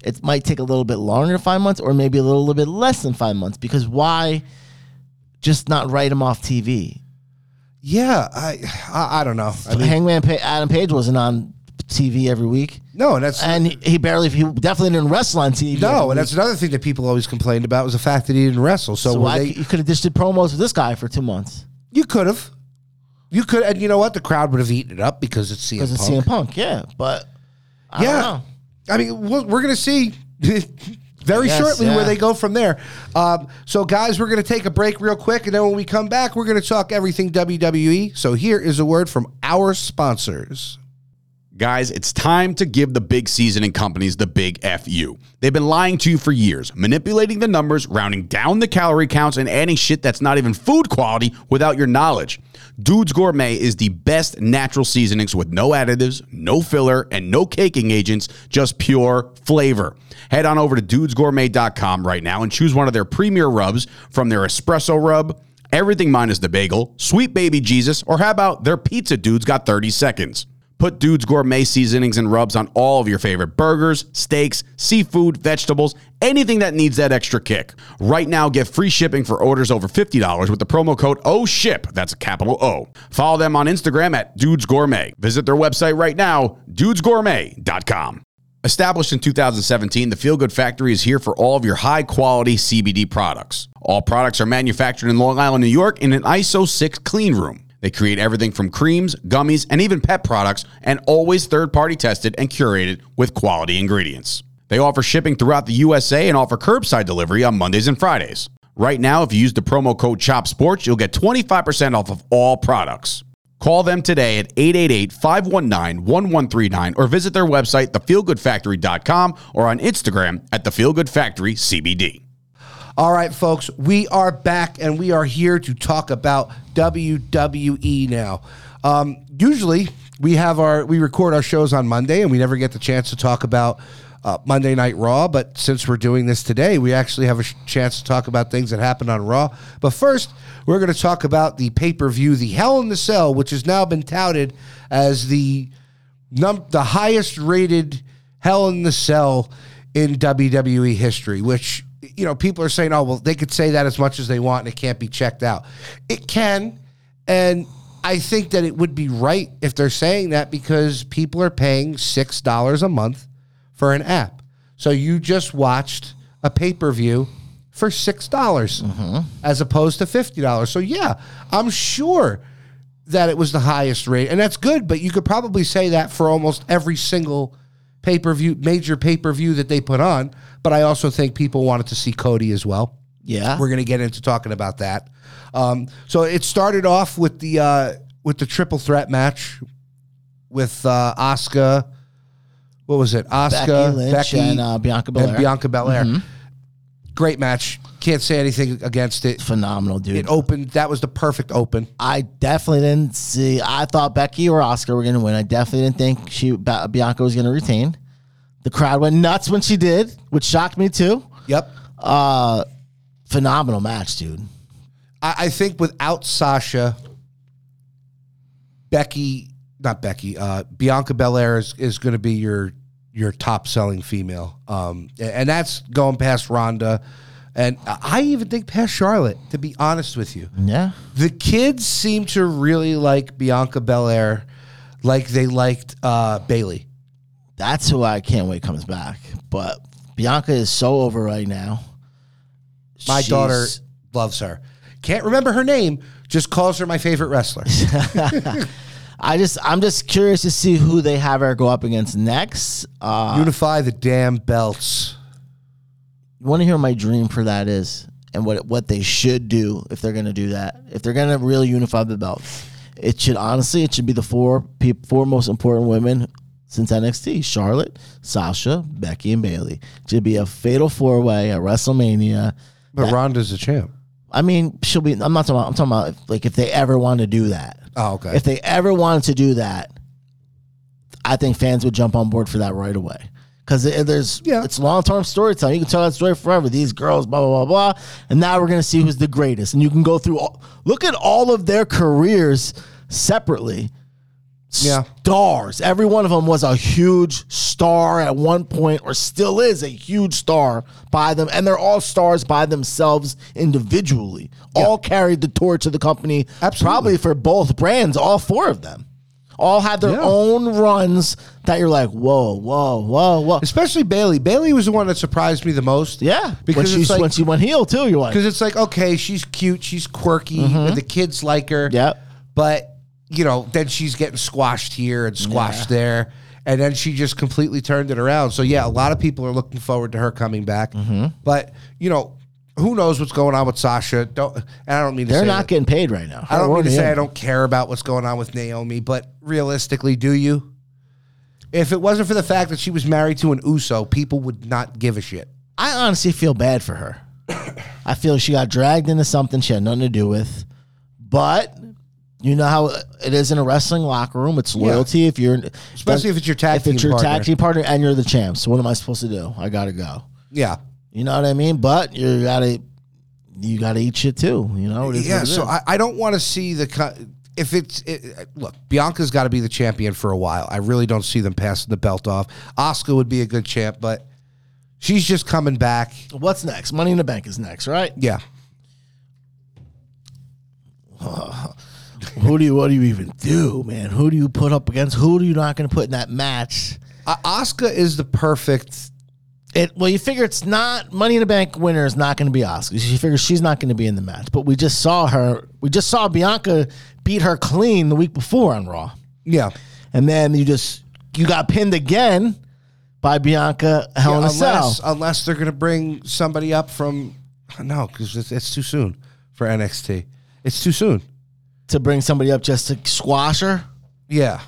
it might take a little bit longer than five months, or maybe a little, little bit less than five months. Because why just not write them off TV? Yeah, I, I, I don't know. I mean, Hangman pa- Adam Page wasn't on TV every week. no, and that's and he, he barely he definitely didn't wrestle on TV. no, and that's another thing that people always complained about was the fact that he didn't wrestle. So, so why they, you could have just did promos with this guy for two months you could have, you could, and you know what? The crowd would have eaten it up because it's CM because it's Punk. CM Punk. Yeah, but I yeah, don't know. I mean, we're, we're gonna see. very Yes, shortly where they go from there. Um, so, guys, we're going to take a break real quick, and then when we come back, we're going to talk everything WWE. So, here is a word from our sponsors. Guys, it's time to give the big seasoning companies the big FU. They've been lying to you for years, manipulating the numbers, rounding down the calorie counts, and adding shit that's not even food quality without your knowledge. Dude's Gourmet is the best natural seasonings with no additives, no filler, and no caking agents, just pure flavor. Head on over to dudesgourmet.com right now and choose one of their premier rubs from their espresso rub, everything minus the bagel, sweet baby Jesus, or how about their pizza dude's got 30 seconds. Put Dude's Gourmet seasonings and rubs on all of your favorite burgers, steaks, seafood, vegetables, anything that needs that extra kick. Right now, get free shipping for orders over $50 with the promo code OSHIP. That's a capital O. Follow them on Instagram at Dude's Gourmet. Visit their website right now, dudesgourmet.com. Established in 2017, the Feel Good Factory is here for all of your high quality CBD products. All products are manufactured in Long Island, New York in an ISO 6 clean room. They create everything from creams, gummies, and even pet products, and always third party tested and curated with quality ingredients. They offer shipping throughout the USA and offer curbside delivery on Mondays and Fridays. Right now, if you use the promo code CHOPSPORTS, you'll get 25% off of all products. Call them today at 888 519 1139 or visit their website, thefeelgoodfactory.com, or on Instagram at thefeelgoodfactorycbd. All right, folks, we are back and we are here to talk about WWE now. Um, usually, we have our we record our shows on Monday, and we never get the chance to talk about uh, Monday Night Raw. But since we're doing this today, we actually have a sh- chance to talk about things that happened on Raw. But first, we're going to talk about the pay per view, the Hell in the Cell, which has now been touted as the num- the highest rated Hell in the Cell in WWE history, which you know people are saying, oh well, they could say that as much as they want and it can't be checked out. It can, and I think that it would be right if they're saying that because people are paying six dollars a month for an app. So you just watched a pay per view for six dollars mm-hmm. as opposed to fifty dollars. So yeah, I'm sure that it was the highest rate, and that's good. But you could probably say that for almost every single pay per view, major pay per view that they put on. But I also think people wanted to see Cody as well. Yeah. We're going to get into talking about that. Um, so it started off with the uh, with the triple threat match with uh, Asuka. What was it? Asuka, Becky Lynch Becky, and uh, Bianca Belair. and Bianca Belair. Great match. Can't say anything against it. Phenomenal, dude. It opened. That was the perfect open. I definitely didn't see. I thought Becky or Asuka were going to win. I definitely didn't think she Bianca was going to retain. The crowd went nuts when she did, which shocked me too. Yep. Uh, phenomenal match, dude. I, I think without Sasha, Becky, not Becky, uh, Bianca Belair is, is going to be your your top selling female, um, and that's going past Ronda, and I even think past Charlotte. To be honest with you, Yeah. the kids seem to really like Bianca Belair, like they liked uh, Bailey. That's who I can't wait comes back. But Bianca is so over right now. My She's- daughter loves her. Can't remember her name. Just calls her my favorite wrestler. I just I'm just curious to see who they have her go up against next. Uh Unify the damn belts. you want to hear what my dream for that is and what what they should do if they're going to do that. If they're going to really unify the belts. It should honestly it should be the four peop four most important women since NXT, Charlotte, Sasha, Becky and Bailey. It should be a fatal four-way at WrestleMania. But Ronda's a champ. I mean, she'll be. I'm not talking about. I'm talking about if, like if they ever want to do that. Oh, okay. If they ever wanted to do that, I think fans would jump on board for that right away. Because there's, Yeah. it's long term storytelling. You can tell that story forever. These girls, blah blah blah blah, and now we're gonna see who's the greatest. And you can go through. All, look at all of their careers separately. Yeah. Stars. Every one of them was a huge star at one point, or still is a huge star by them, and they're all stars by themselves individually. All carried the torch of the company, Absolutely. probably for both brands. All four of them, all had their Yeah. own runs that you're like, whoa, whoa, whoa, whoa. Especially Bailey. Bailey was the one that surprised me the most. Yeah, Because when it's she like, when she went heel too, you're like, because it's like okay, she's cute, she's quirky, mm-hmm. and the kids like her. Yep. But you know, then she's getting squashed here and squashed there, and then she just completely turned it around. So yeah, a lot of people are looking forward to her coming back. Mm-hmm. But you know, who knows what's going on with Sasha? Don't and I don't mean to They're say not that- getting paid right now. I don't mean to say. I don't care about what's going on with Naomi, but realistically, do you? If it wasn't for the fact that she was married to an Uso, people would not give a shit. I honestly feel bad for her. I feel she got dragged into something she had nothing to do with. But you know how it is in a wrestling locker room. It's loyalty. If you're, Especially if it's your tag if it's your partner. tag team partner and you're the champ. So what am I supposed to do? I gotta go. Yeah. You know what I mean? But you gotta, you gotta eat shit too. You know? Yeah, so. I, I don't want to see the if it's it, look Bianca's got to be the champion for a while. I really don't see them passing the belt off. Asuka would be a good champ, but she's just coming back. What's next? Money in the Bank is next, right? Yeah, Who do you? What do you even do, man? Who do you put up against? Who do you not going to put in that match? Asuka is the perfect. It well, you figure it's not Money in the Bank winner is not going to be Asuka. You figure she's not going to be in the match. But we just saw her. We just saw Bianca beat her clean the week before on Raw, Yeah, and then you just you got pinned again by Bianca Hell in a unless Cell. unless they're gonna bring somebody up from no, because it's, it's too soon for NXT. It's too soon. To bring somebody up just to squash her. Yeah,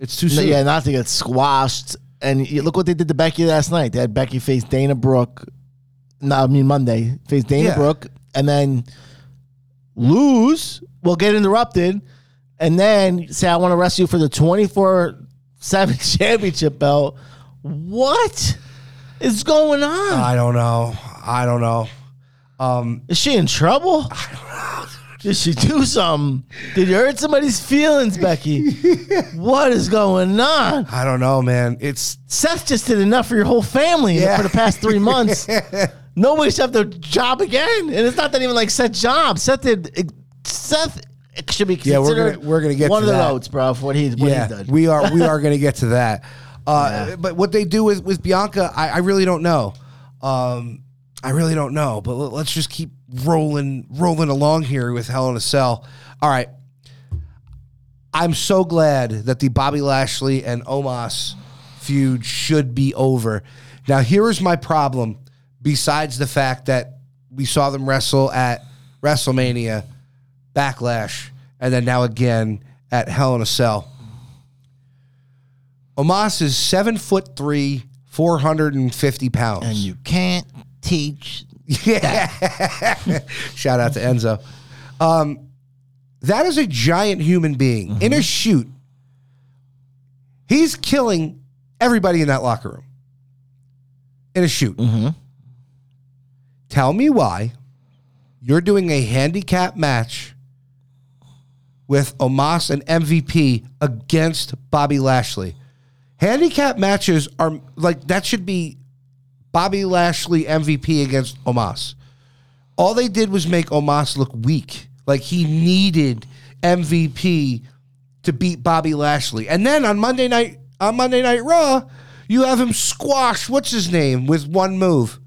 it's too No, soon. yeah, not to get squashed. And you, look what they did to Becky last night. They had Becky face Dana Brooke. No, I mean Monday face Dana Yeah. Brooke, and then lose. Well, get interrupted, and then say I want to wrestle you for the twenty four seven championship belt. What is going on? I don't know. I don't know. Um, Is she in trouble? Did she do something? Did you hurt somebody's feelings, Becky? what is going on? I don't know, man. It's Seth just did enough for your whole family Yeah. for the past three months. Nobody should have their job again, and it's not that even like Seth's job. Seth did. Seth should be Yeah, considered we're gonna- we're gonna get one to of the that. notes, bro. For what he's what yeah, he did. we are we are going to get to that. Uh, But what they do with with Bianca, I, I really don't know. Um, I really don't know. But let- let's just keep rolling rolling along here with Hell in a Cell. All right. I'm so glad that the Bobby Lashley and Omos feud should be over. Now, here is my problem. Besides the fact that we saw them wrestle at WrestleMania, Backlash, and then now again at Hell in a Cell. Omos is seven foot three, four hundred and fifty pounds. and you can't teach. Yeah. Shout out to Enzo. Um, that is a giant human being in a shoot. He's killing everybody in that locker room in a shoot. Tell me why you're doing a handicap match with Omos and MVP against Bobby Lashley. Handicap matches are like that should be Bobby Lashley MVP against Omos. All they did was make Omos look weak. Like he needed MVP to beat Bobby Lashley. And then on Monday night on Monday Night Raw, you have him squash what's his name with one move.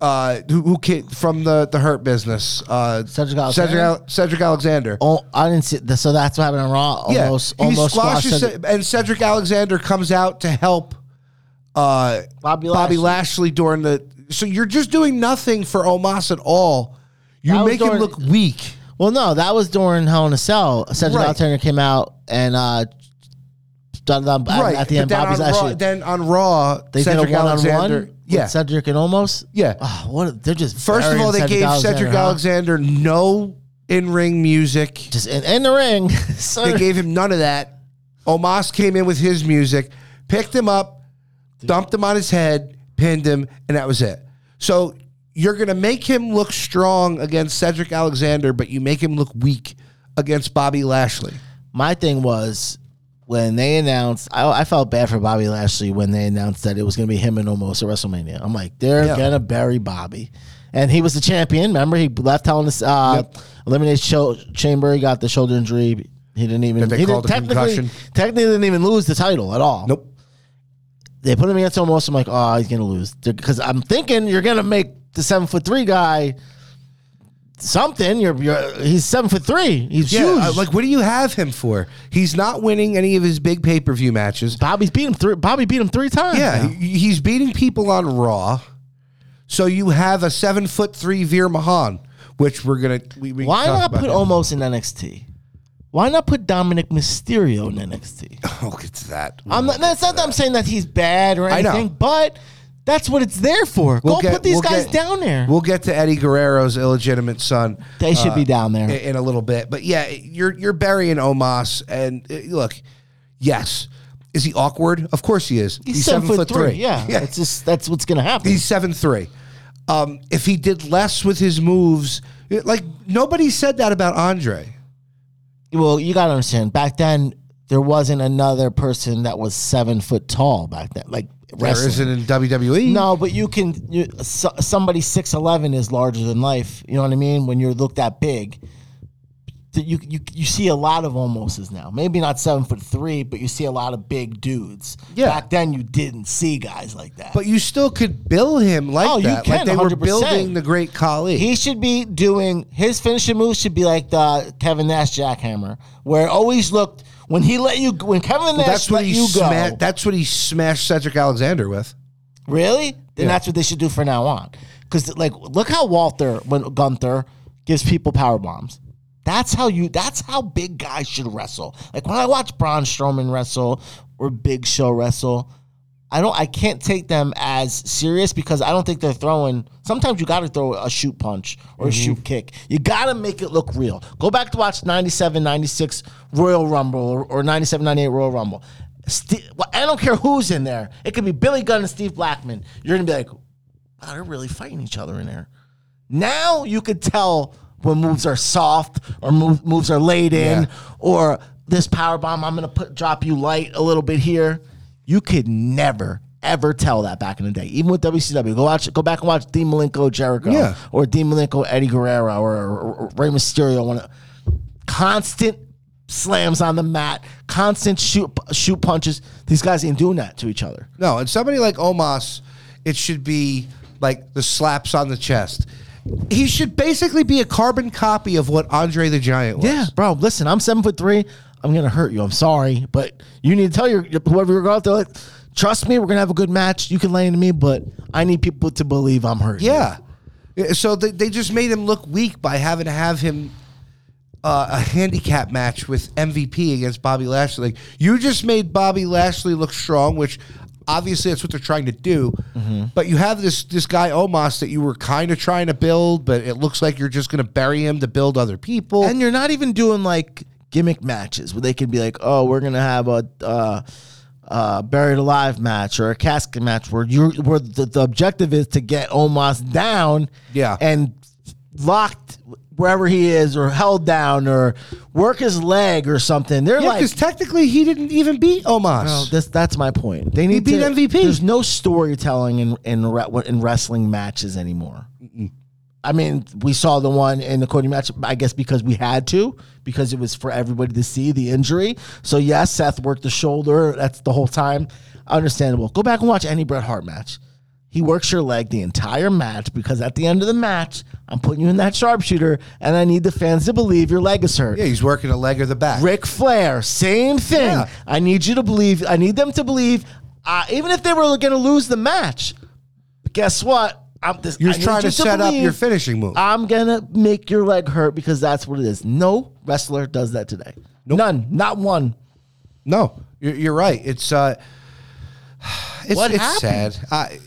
Uh, who, who came from the the Hurt business? Uh, Cedric Cedric, Alexander? Cedric Alexander. Oh, I didn't see. The, so that's what happened on Raw. Yeah, he almost squashes squashed Ced- and Cedric Alexander comes out to help uh, Bobby Bobby Lashley. Lashley during the. So you're just doing nothing for Omos at all. You That was make him during- look weak. Well, no, that was during Hell in a Cell. Cedric Right. Alexander came out and uh, done them right at the but end. then Bobby's on actually then on Raw, they Cedric did a one on Alexander. one. Yeah. Cedric and almost. Yeah. Oh, what they're just First of burying all, they Cedric gave Alexander, Cedric huh? Alexander no in ring music. just in, in the ring. So- They gave him none of that. Omos came in with his music, picked him up, dumped him on his head, pinned him, and that was it. So you're going to make him look strong against Cedric Alexander, but you make him look weak against Bobby Lashley. My thing was when they announced, I, I felt bad for Bobby Lashley when they announced that it was going to be him and Omos at WrestleMania. I'm like, they're Yeah. going to bury Bobby. And he was the champion. Remember, he left Hell in a uh, Yep. eliminated show, Chamber. He got the shoulder injury. He didn't even. He didn't, a technically, concussion. technically didn't even lose the title at all. Nope. They put him against Omos. I'm like, oh, he's going to lose because I'm thinking you're going to make the seven foot three guy something. You're, you're he's seven foot three. He's Yeah, huge. uh, like what do you have him for? He's not winning any of his big pay per view matches. Bobby's beat him three. Bobby beat him three times. Yeah, now. he's beating people on Raw. So you have a seven foot three Veer Mahaan, which we're gonna. We, we Why not put Omos in NXT? Why not put Dominic Mysterio in NXT? Oh, it's that. I'm not. That's not that I'm saying that he's bad or I know. anything, but that's what it's there for. We'll Go get- put these we'll guys get- down there. We'll get to Eddie Guerrero's illegitimate son. they should uh, be down there. in, in a little bit. But yeah, you're you're burying Omos, and uh, look, yes, is he awkward? Of course he is. he's, seven, foot three. Yeah, yeah. it's just that's what's gonna happen. He's seven three. Um, if he did less with his moves, like nobody said that about Andre. Well, you gotta understand. Back then, there wasn't another person that was seven foot tall. Back then, like There wrestling. isn't in. WWE. No, but you can. You, so, somebody six eleven is larger than life. You know what I mean? When you're looked that big, you you you see a lot of Omoses now. Maybe not seven foot three, but you see a lot of big dudes. Yeah. Back then, you didn't see guys like that. but you still could bill him like Oh, you that. can, like they were 100%. building the great Khali. he should be doing his finishing move should be like the Kevin Nash jackhammer, where it always looked when he let you when Kevin Nash that's what let he you go. smashed. That's what he smashed Cedric Alexander with. Really? Then Yeah. that's what they should do from now on. Because like, look how Walter when Gunther gives people power bombs. That's how you. That's how big guys should wrestle. Like when I watch Braun Strowman wrestle or Big Show wrestle, I don't. I can't take them as serious because I don't think they're throwing. Sometimes you got to throw a shoot punch or a shoot mm-hmm. kick. You got to make it look real. Go back to watch 97, 96 Royal Rumble or, or 97, 98 Royal Rumble. Well, I don't care who's in there. It could be Billy Gunn and Steve Blackman. You're gonna be like, wow, they're really fighting each other in there. Now you could tell when moves are soft or move, moves are laid in Yeah. or this power bomb. I'm gonna put drop you light a little bit here. You could never ever tell that back in the day, even with WCW. Go watch, go back and watch Dean Malenko Jericho Yeah. or Dean Malenko Eddie Guerrero or, or- or Rey Mysterio. One constant slams on the mat, constant shoot shoot punches. These guys ain't doing that to each other. No, and somebody like Omos, it should be like the slaps on the chest. He should basically be a carbon copy of what Andre the Giant was. Yeah, bro. Listen, I'm seven foot three. I'm gonna hurt you. I'm sorry, but you need to tell your whoever you're going there. Like, Trust me, we're gonna have a good match. You can lay into me, but I need people to believe I'm hurt. Yeah. Yeah, So they, they just made him look weak by having to have him uh, a handicap match with MVP against Bobby Lashley. Like you just made Bobby Lashley look strong, which obviously that's what they're trying to do. Mm-hmm. But you have this this guy Omos that you were kind of trying to build, but it looks like you're just going to bury him to build other people. and you're not even doing like gimmick matches where they can be like, oh, we're gonna have a uh, uh, buried alive match or a casket match where you where the, the objective is to get Omos down, Yeah. and locked wherever he is or held down or work his leg or something. They're yeah, like. because technically he didn't even beat Omos. No, this that's my point. They need beat to, MVP. There's no storytelling in in re- in wrestling matches anymore. I mean, we saw the one in the Cody match, I guess because we had to, because it was for everybody to see the injury. So yes, Seth worked the shoulder. That's the whole time. Understandable. Go back and watch any Bret Hart match. He works your leg the entire match because at the end of the match, I'm putting you in that sharpshooter, and I need the fans to believe your leg is hurt. yeah, he's working a leg or the back. Ric Flair, same thing. Yeah. I need you to believe. I need them to believe, uh, even if they were going to lose the match. Guess what? I'm this, You're I trying to set up your finishing move. I'm gonna make your leg hurt because that's what it is. No wrestler does that today. None, not one. No, you're, you're right. It's uh, it's, What it's happened? sad. I,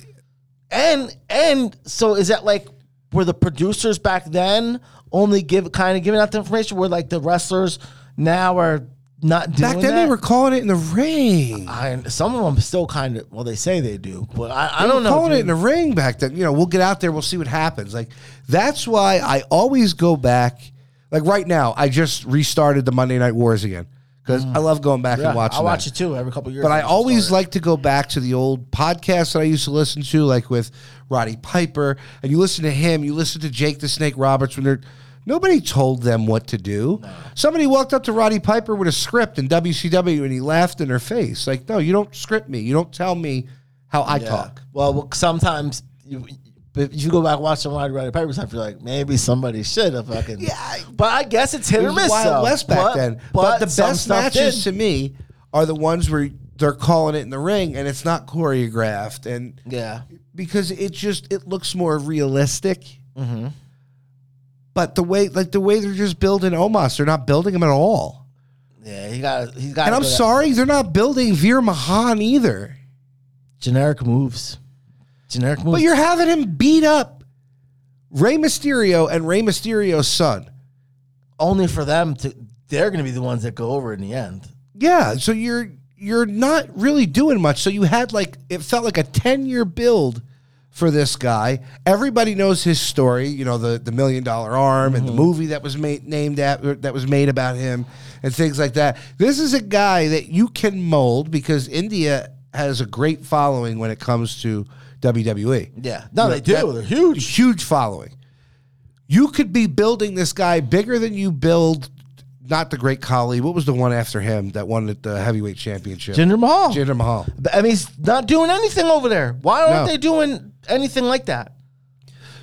And and so is that like were the producers back then only give kind of giving out the information where like the wrestlers now are not doing back then that? they were calling it in the ring. I, some of them still kind of well they say they do, but I, I don't were know. calling it in the ring back then. You know, we'll get out there, we'll see what happens. Like that's why I always go back. Like right now, I just restarted the Monday Night Wars again because I love going back. Yeah, and watching. I watch that. it too every couple years. But I always like to go back to the old podcasts that I used to listen to, like with Roddy Piper. And you listen to him, you listen to Jake the Snake Roberts when they're nobody told them what to do. Somebody walked up to Roddy Piper with a script in WCW and he laughed in her face. Like, no, you don't script me. You don't tell me how I talk. Well, well, sometimes you, But if you go back and watch some Roddy Roddy Piper stuff, you're like, maybe somebody should have fucking. Yeah. But I guess it's hit It or miss. Wild though. West back But- then. But, the best matches did. to me are the ones where they're calling it in the ring and it's not choreographed and Yeah. because it just it looks more realistic. Mm-hmm. But the way like the way they're just building Omos, they're not building him at all. Yeah, he got. He's got. And I'm sorry, they're not building Veer Mahaan either. Generic moves. Generic moves. But you're having him beat up Rey Mysterio and Rey Mysterio's son. only for them to. They're going to be the ones that go over in the end. Yeah, so you're you're not really doing much. So you had like it felt like a 10 year build for this guy. Everybody knows his story, you know, the the million dollar arm and the mm-hmm. movie that was made named at that was made about him and things like that. This is a guy that you can mold because India has a great following when it comes to WWE. Yeah. No, they do. They're huge. Huge following. You could be building this guy bigger than you build not the great Khali. What was the one after him that won the- the heavyweight championship? Jinder Mahal. Jinder Mahal. I mean, he's not doing anything over there. Why aren't No. they doing anything like that?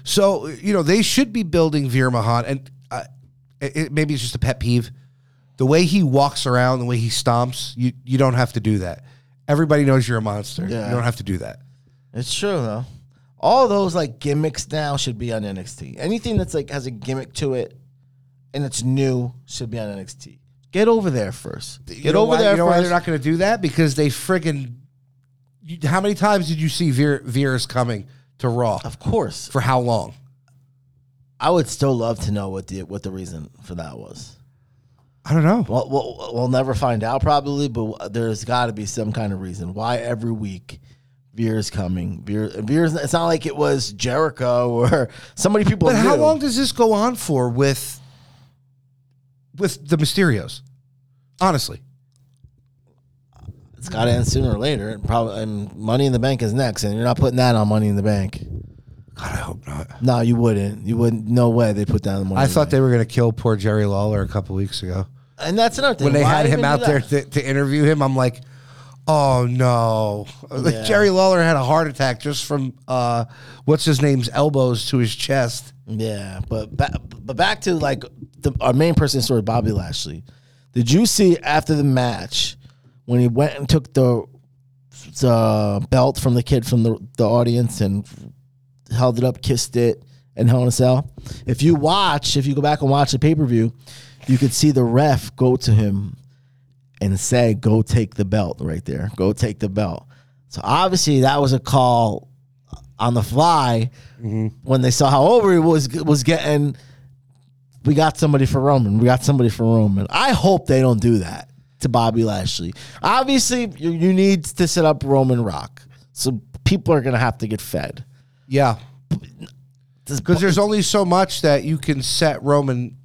So you know they should be building Veer Mahaan, and uh, it, it- maybe it's just a pet peeve. The way he walks around, the way he stomps, you you don't have to do that. Everybody knows you're a monster. Yeah. You don't have to do that. It's true though. All those like gimmicks now should be on NXT. Anything that's like has a gimmick to it and it's new should be on NXT. Get over there first. Get You know over why- there You know why first. they're not going to do that? Because they friggin' you- How many times did you see Veer, Veer's coming to Raw? of course. For how long? I would still love to know what the what the reason for that was. I don't know. Well, we'll, we'll never find out probably, but there's got to be some kind of reason why every week Veer's coming. Veer, Veer's. It's not like it was Jericho or so many people. But how long does this go on for with with the Mysterios? Honestly, It's got to end sooner or later. And probably and Money in the Bank is next, and you're not putting that on Money in the Bank. God, I hope not. No, you wouldn't. You wouldn't. No way they put that on Money. I the thought they were going to kill poor Jerry Lawler a couple weeks ago And that's another thing. when they Why had him out there to, to interview him. I'm like, oh no! Like Yeah. Jerry Lawler had a heart attack just from uh, what's his name's elbows to his chest. Yeah, but ba- but back to like the, our main person story, Bobby Lashley. Did you see after the match when he went and took the the belt from the kid from the, the audience and held it up, kissed it, and Hell in a Cell? If you watch, if you go back and watch the pay per view, you could see the ref go to him and say, "Go take the belt right there. Go take the belt." So obviously that was a call on the fly mm-hmm. when they saw how over he was was getting. We got somebody for Roman. We got somebody for Roman. I hope they don't do that to Bobby Lashley. Obviously, you, you need to set up Roman Rock, so people are gonna have to get fed. Yeah, because there's only so much that you can set Roman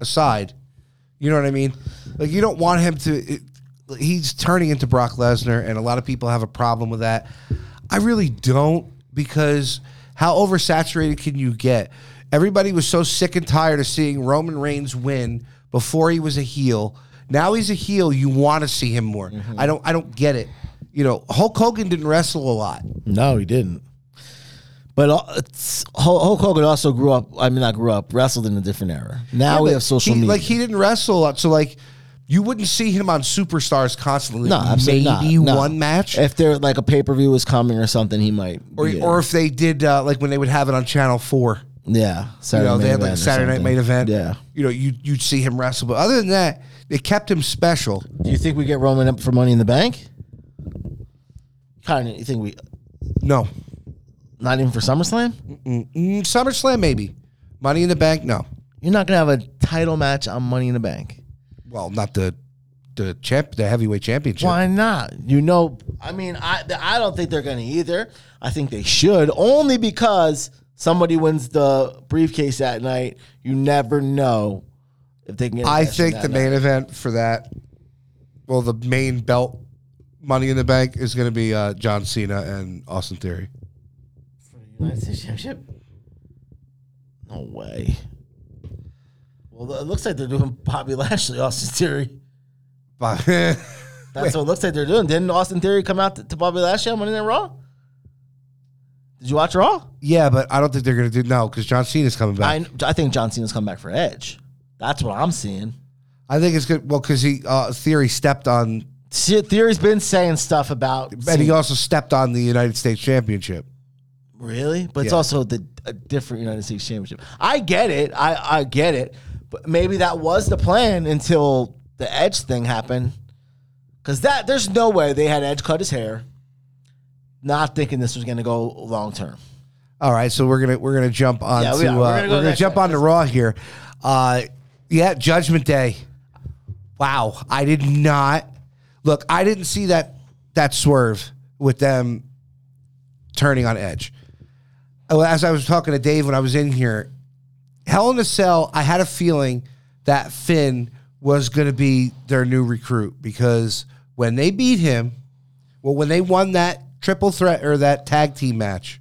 aside. You know what I mean? Like you don't want him to. It, he's turning into Brock Lesnar, and a lot of people have a problem with that. I really don't because how oversaturated can you get? Everybody was so sick and tired of seeing Roman Reigns win before he was a heel. Now he's a heel. You want to see him more. Mm-hmm. I don't. I don't get it. You know, Hulk Hogan didn't wrestle a lot. no, he didn't. But uh, Hulk Hogan also grew up. I mean, not grew up. Wrestled in a different era. Now Yeah, we have social he- media. Like he didn't wrestle a lot, so like you wouldn't see him on superstars constantly. no, absolutely maybe not. No. one match, If there like a pay per view was coming or something, he might. or or if they did uh, like when they would have it on Channel Four. yeah, You know, they had like a Saturday night main event. Yeah. you know, you you'd see him wrestle, but other than that, they kept him special. Do you think we get Roman up for Money in the Bank? Kind of. You think we? No, Not even for SummerSlam. mm, SummerSlam maybe, Money in the Bank. No, You're not gonna have a title match on Money in the Bank. well, not the the champ, the heavyweight championship. Why not? You know, I mean, I I don't think they're gonna either. I think they should only because somebody wins the briefcase that night. You never know if they can get. a I think the night. main event for that, well, the main belt, Money in the Bank, is going to be uh, John Cena and Austin Theory. United States Championship. No way. Well, it looks like they're doing Bobby Lashley, Austin Theory. That's what it looks like they're doing. Didn't Austin Theory come out to, to Bobby Lashley on Monday Night Raw? Did you watch Raw? Yeah, but I don't think they're gonna do no because John Cena's coming back. I, I think John Cena's coming back for Edge. That's what I'm seeing. I, think it's good. Well, because he uh, Theory stepped on, Theory's been saying stuff about. and he also stepped on the United States Championship. Really? But it's Yeah. also the a different United States Championship. I get it. I, I get it. But maybe that was the plan until the Edge thing happened. Because that there's no way they had Edge cut his hair, not thinking this was going to go long term. All right, so we're gonna we're gonna jump on Yeah, to we uh, are. we're We're gonna, gonna go next jump on to Raw here. Uh, yeah, Judgment Day. Wow, I did not look. I didn't see that that swerve with them turning on Edge. Oh, As I was talking to Dave when I was in here, Hell in a Cell. I had a feeling that Finn was going to be their new recruit because when they beat him, well, when they won that triple threat or that tag team match,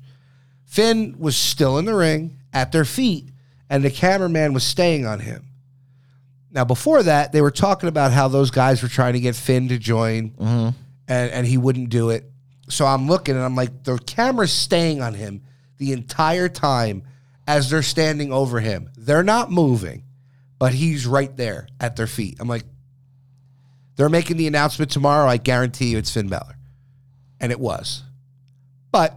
Finn was still in the ring at their feet, and the cameraman was staying on him. Now, before that, they were talking about how those guys were trying to get Finn to join, mm-hmm. and, and he wouldn't do it. So I'm looking and I'm like, the camera's staying on him the entire time as they're standing over him. They're not moving, but he's right there at their feet. I'm like, they're making the announcement tomorrow. I guarantee you it's Finn Balor. And it was. But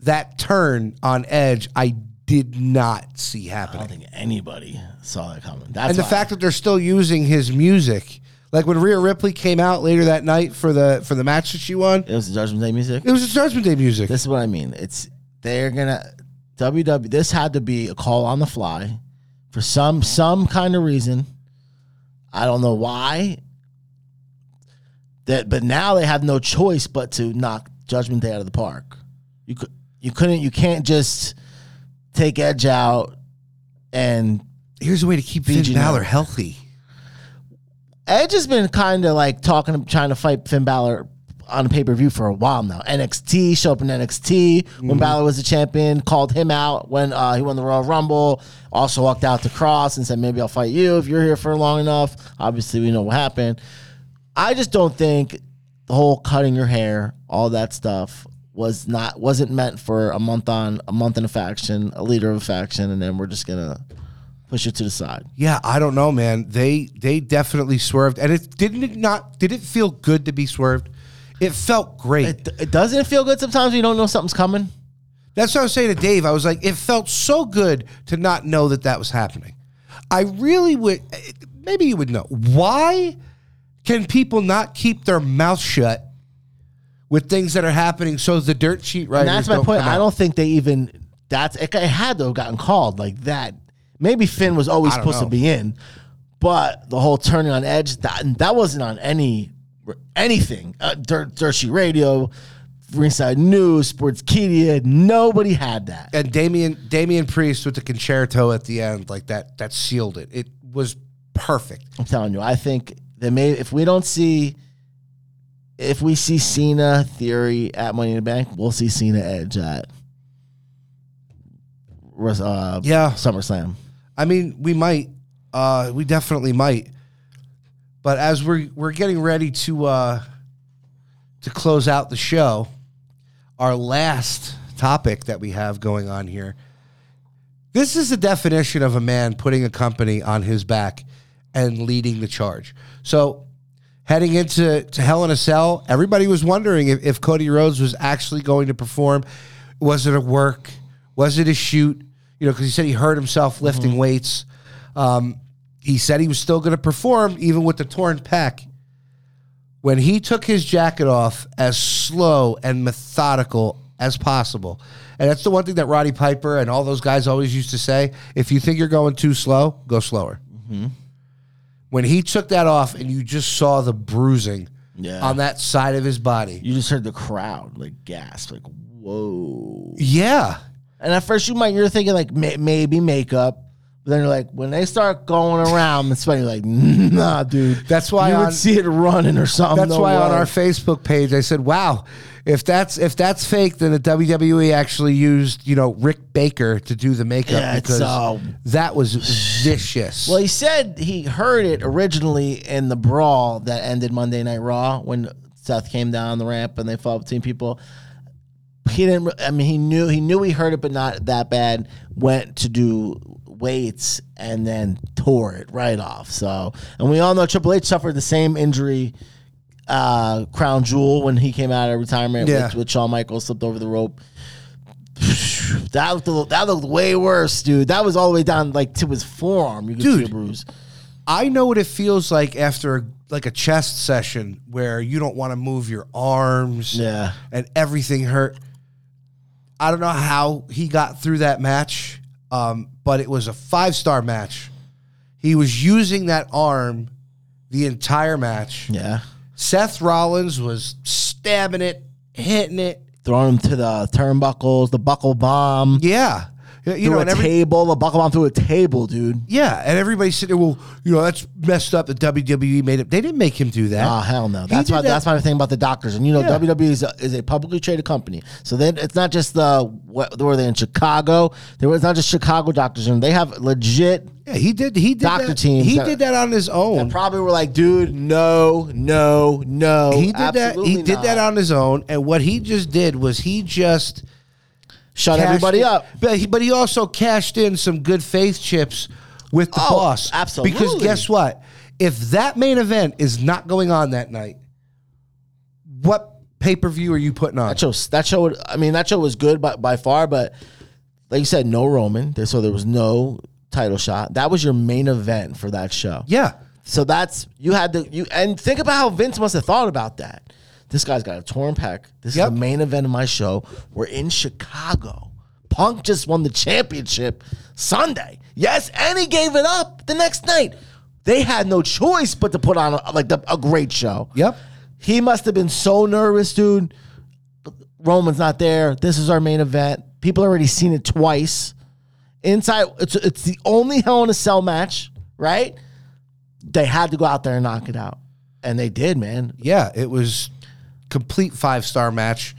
that turn on Edge, I did not see happening. I don't think anybody saw that coming. That's And the fact that they're still using his music, like when Rhea Ripley came out later that night for the for the match that she won, it was the Judgment Day music. it was a Judgment Day music. This is what I mean. It's they're gonna WW. This had to be a call on the fly for some some kind of reason. I don't know why. That, but now they have no choice but to knock Judgment Day out of the park. You could, you couldn't, you can't just take Edge out and Here's a way to keep Finn BG Balor healthy. Edge has been kind of like talking, trying to fight Finn Balor on a pay per view for a while now. NXT showed up in NXT when Mm-hmm. Balor was the champion, called him out when uh, he won the Royal Rumble. Also walked out to Cross and said, "Maybe I'll fight you if you're here for long enough." Obviously, we know what happened. I just don't think the whole cutting your hair, all that stuff, was not wasn't meant for a month on a month in a faction, a leader of a faction, and then we're just gonna push it to the side. Yeah, I don't know, man. They they definitely swerved, and it didn't it not did it feel good to be swerved? It felt great. It, it doesn't feel good sometimes when you don't know something's coming. That's what I was saying to Dave. I was like, it felt so good to not know that that was happening. I really would. Maybe you would know why can people not keep their mouth shut with things that are happening? So the dirt sheet right? That's my point. I don't think they even that's it, it had to have gotten called like that. Maybe Finn was always supposed know. to be in, but the whole turning on edge that that wasn't on any anything. Uh, Dirt, Dirt Sheet Radio, Ringside News, Sports Sportskeeda, nobody had that. And Damian Damian Priest with the Con-Chair-To at the end, like that, that sealed it. It was perfect. I'm telling you, I think they may if we don't see if we see Cena Theory at Money in the Bank, we'll see Cena Edge at uh, Yeah. SummerSlam. I mean, we might. Uh, we definitely might. But as we're we're getting ready to uh, to close out the show, our last topic that we have going on here. This is the definition of a man putting a company on his back and leading the charge. So, heading into to Hell in a Cell, everybody was wondering if, if Cody Rhodes was actually going to perform. Was it a work? Was it a shoot? You know, because he said he hurt himself lifting weights. Um, he said he was still going to perform even with the torn pec. When he took his jacket off as slow and methodical as possible. And that's the one thing that Roddy Piper and all those guys always used to say. If you think you're going too slow, go slower. Mm-hmm. When he took that off and you just saw the bruising Yeah. on that side of his body. You just heard the crowd like gasp, like "Whoa!" Yeah. And at first, you might you're thinking like may, maybe makeup, but then you're like, when they start going around and you're like, "Nah, dude." That's why you on- would see it running or something. That's no why on our Facebook page I said, "Wow, if that's if that's fake, then the WWE actually used you know Rick Baker to do the makeup Yeah, because uh, that was vicious." Well, he said he heard it originally in the brawl that ended Monday Night Raw when Seth came down the ramp and they fought between people. he didn't. I mean, he knew he knew he heard it, but not that bad. Went to do weights and then tore it right off. So, and we all know Triple H suffered the same injury. Uh, Crown Jewel when he came out of retirement Yeah. with, with Shawn Michaels slipped over the rope. That looked, a little- that looked way worse, dude. That was all the way down like to his forearm. You could see Dude. a bruise. I know what it feels like after like a chest session where you don't want to move your arms. Yeah. And everything hurt. I don't know how he got through that match, um, but it was a five star match. He was using that arm the entire match. Yeah. Seth Rollins was stabbing it, hitting it. Throwing him to the turnbuckles, the buckle bomb. Yeah. You through know, a every, table, the buckle bomb through a table, dude. yeah, and everybody said, "Well, you know, that's messed up." The WWE made it. They didn't make him do that. Oh hell no! He That's why. that- That's my thing about the doctors. And you know, Yeah. WWE is a, is a publicly traded company, so then it's not just the what were they in Chicago? There was not just Chicago doctors, and they have legit. Yeah, he did. He did Doctor that. teams He that- did that on his own. Probably were like, dude, no, no, no. he did that. He did not. that on his own. And what he just did was he just Shut cashed everybody in- up. But he, but he also cashed in some good faith chips with the Oh, boss. absolutely. Because guess what? If that main event is not going on that night, what pay per view are you putting on? That show, that show, I mean, that show was good by, by far, but like you said, no Roman, there, so there was no title shot. That was your main event for that show. Yeah. So that's you had to you and think about how Vince must have thought about that. This guy's got a torn pec. This Yep. is the main event of my show. We're in Chicago. Punk just won the championship Sunday. Yes, and he gave it up the next night. They had no choice but to put on a, like the, a great show. Yep. He must have been so nervous, dude. Roman's not there. This is our main event. People already seen it twice. Inside, it's it's the only Hell in a Cell match, right? They had to go out there and knock it out, and they did, man. Yeah, it was complete five star match.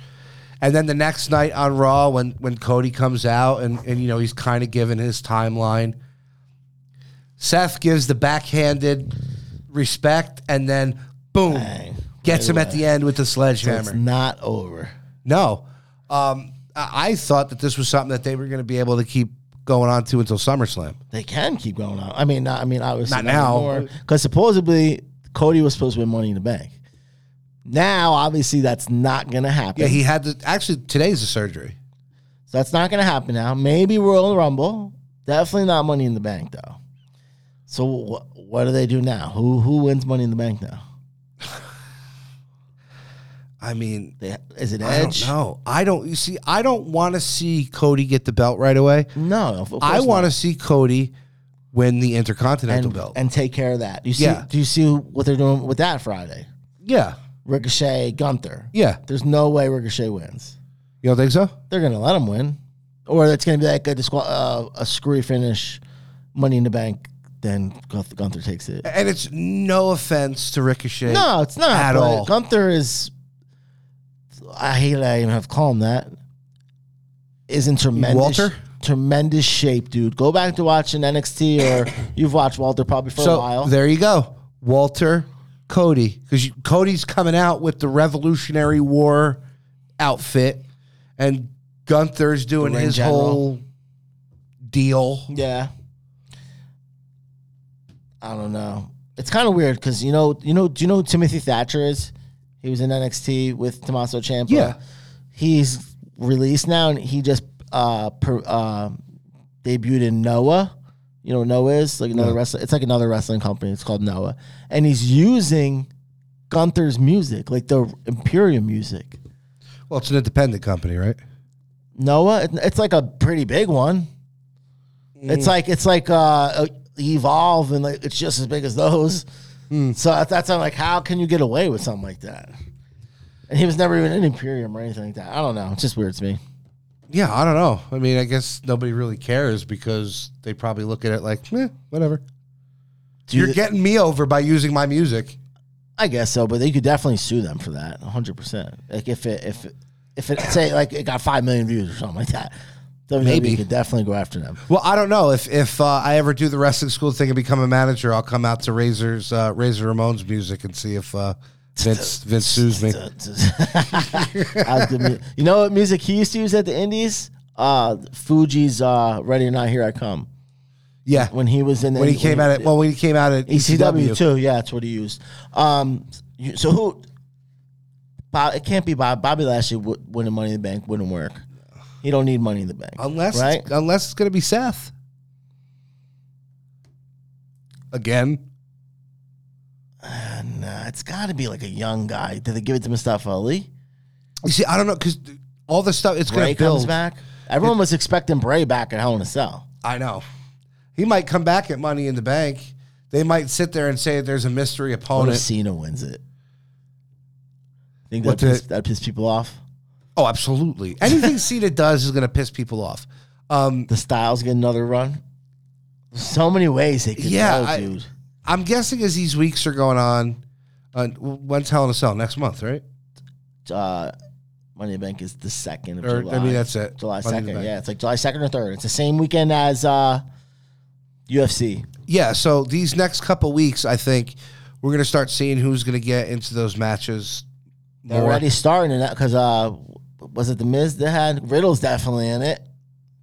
And then the next night on Raw, when when Cody comes out and and you know he's kind of given his timeline, Seth gives the backhanded respect, and then boom, Bang. gets him at the end with the So sledgehammer. it's not over. no, um, I, I thought that this was something that they were going to be able to keep going on to until SummerSlam. They can keep going on. I mean, not, I mean, obviously Not now. because supposedly Cody was supposed to win Money in the Bank. Now, obviously, that's not going to happen. Yeah, he had to actually today's the surgery. So that's not going to happen now. Maybe Royal Rumble. Definitely not Money in the Bank though. So wh- what do they do now? Who who wins Money in the Bank now? I mean, They, is it I Edge? don't know. I don't. You see, I don't want to see Cody get the belt right away. No, I want to see Cody win the Intercontinental and, belt. and take care of that. You see? Yeah. Do you see what they're doing with that Friday? yeah, Ricochet, Gunther. yeah. There's no way Ricochet wins. You don't think so? They're gonna let him win, or it's gonna be like a disqual- uh, a screwy finish, Money in the Bank. Then Gunther, Gunther takes it. And it's no offense to Ricochet. No, it's not at all. Gunther is. I hate that I even have to call him that. Is in tremendous, Walter? tremendous shape, dude. Go back to watching NXT, or you've watched Walter probably for a while. there you go, Walter, Cody, because Cody's coming out with the Revolutionary War outfit, and Gunther's doing ring his general. whole deal. Yeah. I don't know. It's kind of weird because you know, you know, do you know who Timothy Thatcher is? He was in NXT with Tommaso Ciampa. Yeah. He's released now, and he just uh, per, uh debuted in Noah. You know Noah is like another No. wrestling. It's like another wrestling company. It's called Noah, and he's using Gunther's music, like the Imperium music. Well, it's an independent company, right? Noah, it's like a pretty big one. Mm. It's like it's like uh, uh, evolve, and like it's just as big as those. Hmm. So that's, that's I'm like, how can you get away with something like that? And he was never even in Imperium or anything like that. I don't know. It's just weird to me. Yeah, I don't know. I mean, I guess nobody really cares because they probably look at it like, eh, whatever. Do You're you- getting me over by using my music. I guess so, but they could definitely sue them for that, 100. percent Like if it if it, if it say like it got five million views or something like that, WWE Maybe. You could definitely go after them. Well, I don't know if if uh, I ever do the wrestling school thing and become a manager, I'll come out to Razor's uh, Razor Ramon's music and see if uh, Vince Vince sues me. That was good mu- you know what music he used to use at the Indies? Uh, Fugees uh, "Ready or Not, Here I Come." Yeah, When he was in the, when he came out at well, when he came out at ECW ECW, too. Yeah, that's what he used. Um, you- so who? Bob, it can't be Bob. Bobby Lashley w- winning Money in the Bank wouldn't work. He don't need Money in the Bank unless right. it's, unless it's gonna be Seth again. Nah, it's got to be like a young guy. Did they give it to Mustafa Ali? You see, I don't know because all the stuff it's Bray gonna build. comes back. Everyone was expecting Bray back at Hell in a Cell. I know he might come back at Money in the Bank. They might sit there and say there's a mystery What if opponent. Cena wins it? Think What that piss, that piss people off? Oh, absolutely. Anything Cena does is going to piss people off. Um, The Styles get another run. So many ways they could Yeah, go, I- dude. I'm guessing as these weeks are going on, uh, when's Hell in a Cell next month, right? Uh, Money in the Bank is the second of Or, I July. mean, that's it. July second. Yeah, it's like July second or third. It's the same weekend as uh, UFC. Yeah. So these next couple weeks, I think we're going to start seeing who's going to get into those matches. They're more. already starting in that because uh, was it the Miz that had Riddle's definitely in it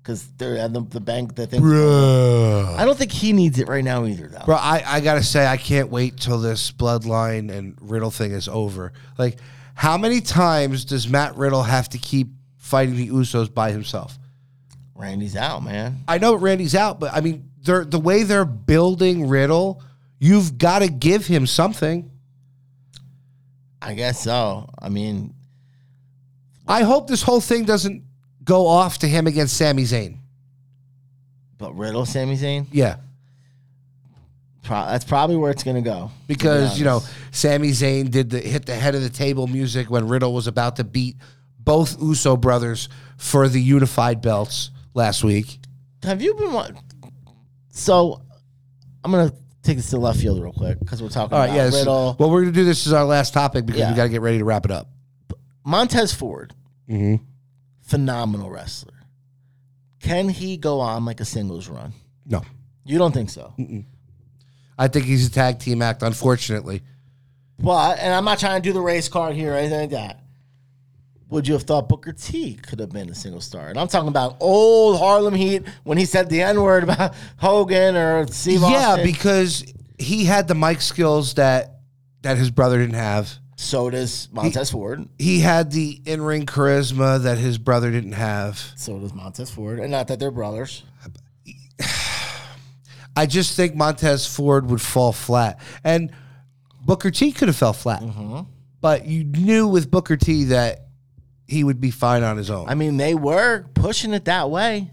because they're at the, the bank. The thing. Bruh. I don't think he needs it right now either, though. Bro, I, I gotta say, I can't wait till this bloodline and Riddle thing is over. Like, how many times does Matt Riddle have to keep fighting the Usos by himself? Randy's out, man. I know Randy's out, but I mean, they're the way they're building Riddle, you've got to give him something. I guess so. I mean, I hope this whole thing doesn't go off to him against Sami Zayn. but Riddle, Sami Zayn, Yeah. pro- that's probably where it's gonna go. Because, you know. Sami Zayn did the hit the head of the table music when Riddle was about to beat both Uso brothers for the unified belts last week. have you been? wa- So, I'm gonna take this to left field real quick because we're talking All right, about yeah. this is- Riddle. well, we're going to do this as our last topic because Yeah. we got to get ready to wrap it up. Montez Ford, Mm-hmm. Phenomenal wrestler. Can he go on like a singles run? No. You don't think so? I think he's a tag team act, unfortunately. But, and I'm not trying to do the race card here or anything like that. Would you have thought Booker T could have been a single star? And I'm talking about old Harlem Heat when he said the N word about Hogan or Steve Yeah, Austin. because he had the mic skills that that his brother didn't have. So does Montez Ford. He had the in ring charisma that his brother didn't have. So does Montez Ford. And not that they're brothers. I just think Montez Ford would fall flat, and Booker T could have fell flat. Mm-hmm. But you knew with Booker T that he would be fine on his own. I mean, they were pushing it that way.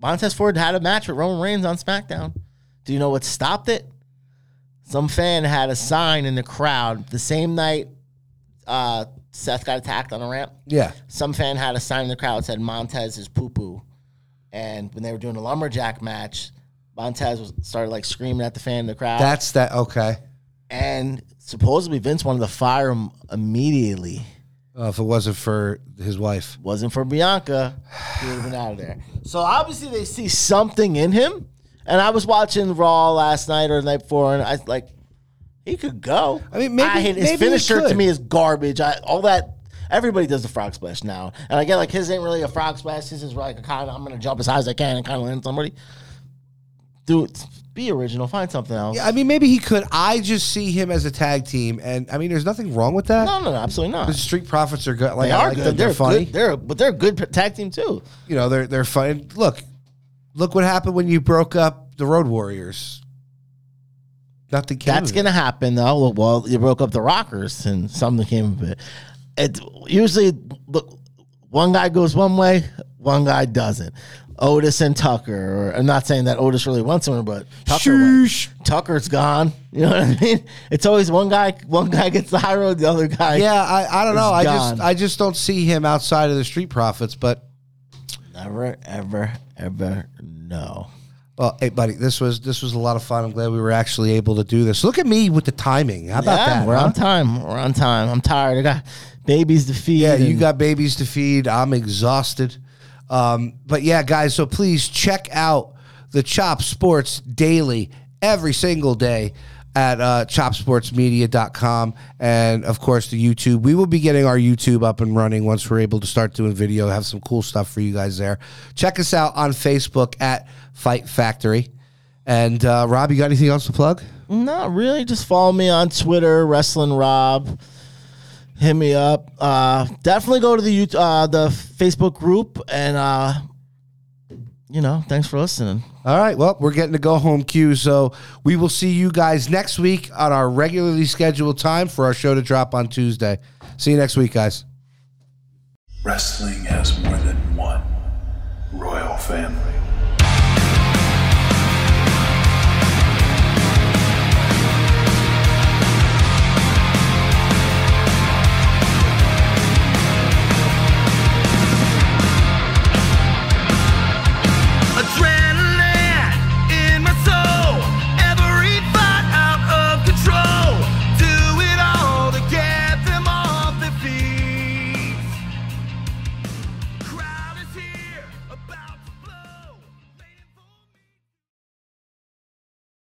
Montez Ford had a match with Roman Reigns on SmackDown. Do you know what stopped it? Some fan had a sign in the crowd the same night uh, Seth got attacked on a ramp. yeah, Some fan had a sign in the crowd that said Montez is poo poo. And when they were doing a lumberjack match, Montez was, started like screaming at the fan in the crowd. that's that. Okay, and supposedly Vince wanted to fire him immediately. uh, if it wasn't for his wife, wasn't for Bianca, he would have been out of there. So obviously they see something in him. And I was watching Raw last night or the night before, and I like he could go. I mean, maybe- hate- his maybe he finisher to me is garbage. I all that everybody does the frog splash now, and I get like his ain't really a frog splash. His is like a kind of I'm gonna jump as high as I can and kind of land somebody. Dude, be original. Find something else. yeah, I mean, maybe he could. I just see him as a tag team, and I mean, there's nothing wrong with that. no, no, no, absolutely not. The Street Profits are good. Like, they are like good. them. They're, They're, funny. Good. They're but they're a good tag team too. you know, they're they're fun. Look, look what happened when you broke up the Road Warriors. Nothing came. That's of it. gonna happen though. Well, you broke up the Rockers, and something came of it. It usually look one guy goes one way, one guy doesn't. Otis and Tucker, or I'm not saying that Otis really wants him, but Tucker. Tucker's gone. You know what I mean? It's always one guy. One guy gets the high road, the other guy. Yeah, I, I don't know. Is I just I just don't see him outside of the Street Profits. But Never, ever, ever. No. well, hey, buddy, this was this was a lot of fun. I'm glad we were actually able to do this. Look at me with the timing. How about yeah, that? we're huh? on time. We're on time. I'm tired. I got babies to feed. Yeah, you and- got babies to feed. I'm exhausted. Um, but yeah, guys, so please check out the Chop Sports Daily every single day. At uh, chopsportsmedia.com and of course the YouTube. We will be getting our YouTube up and running once we're able to start doing video. Have some cool stuff for you guys there. Check us out on Facebook at Fight Factory. And uh, Rob, you got anything else to plug? Not really. Just follow me on Twitter, Rasslin' Rob. Hit me up. Uh, definitely go to the uh, the Facebook group, and uh, you know, thanks for listening. All right. Well, we're getting to go home cue. So we will see you guys next week on our regularly scheduled time for our show to drop on Tuesday. See you next week, guys. Wrestling has more than one royal family.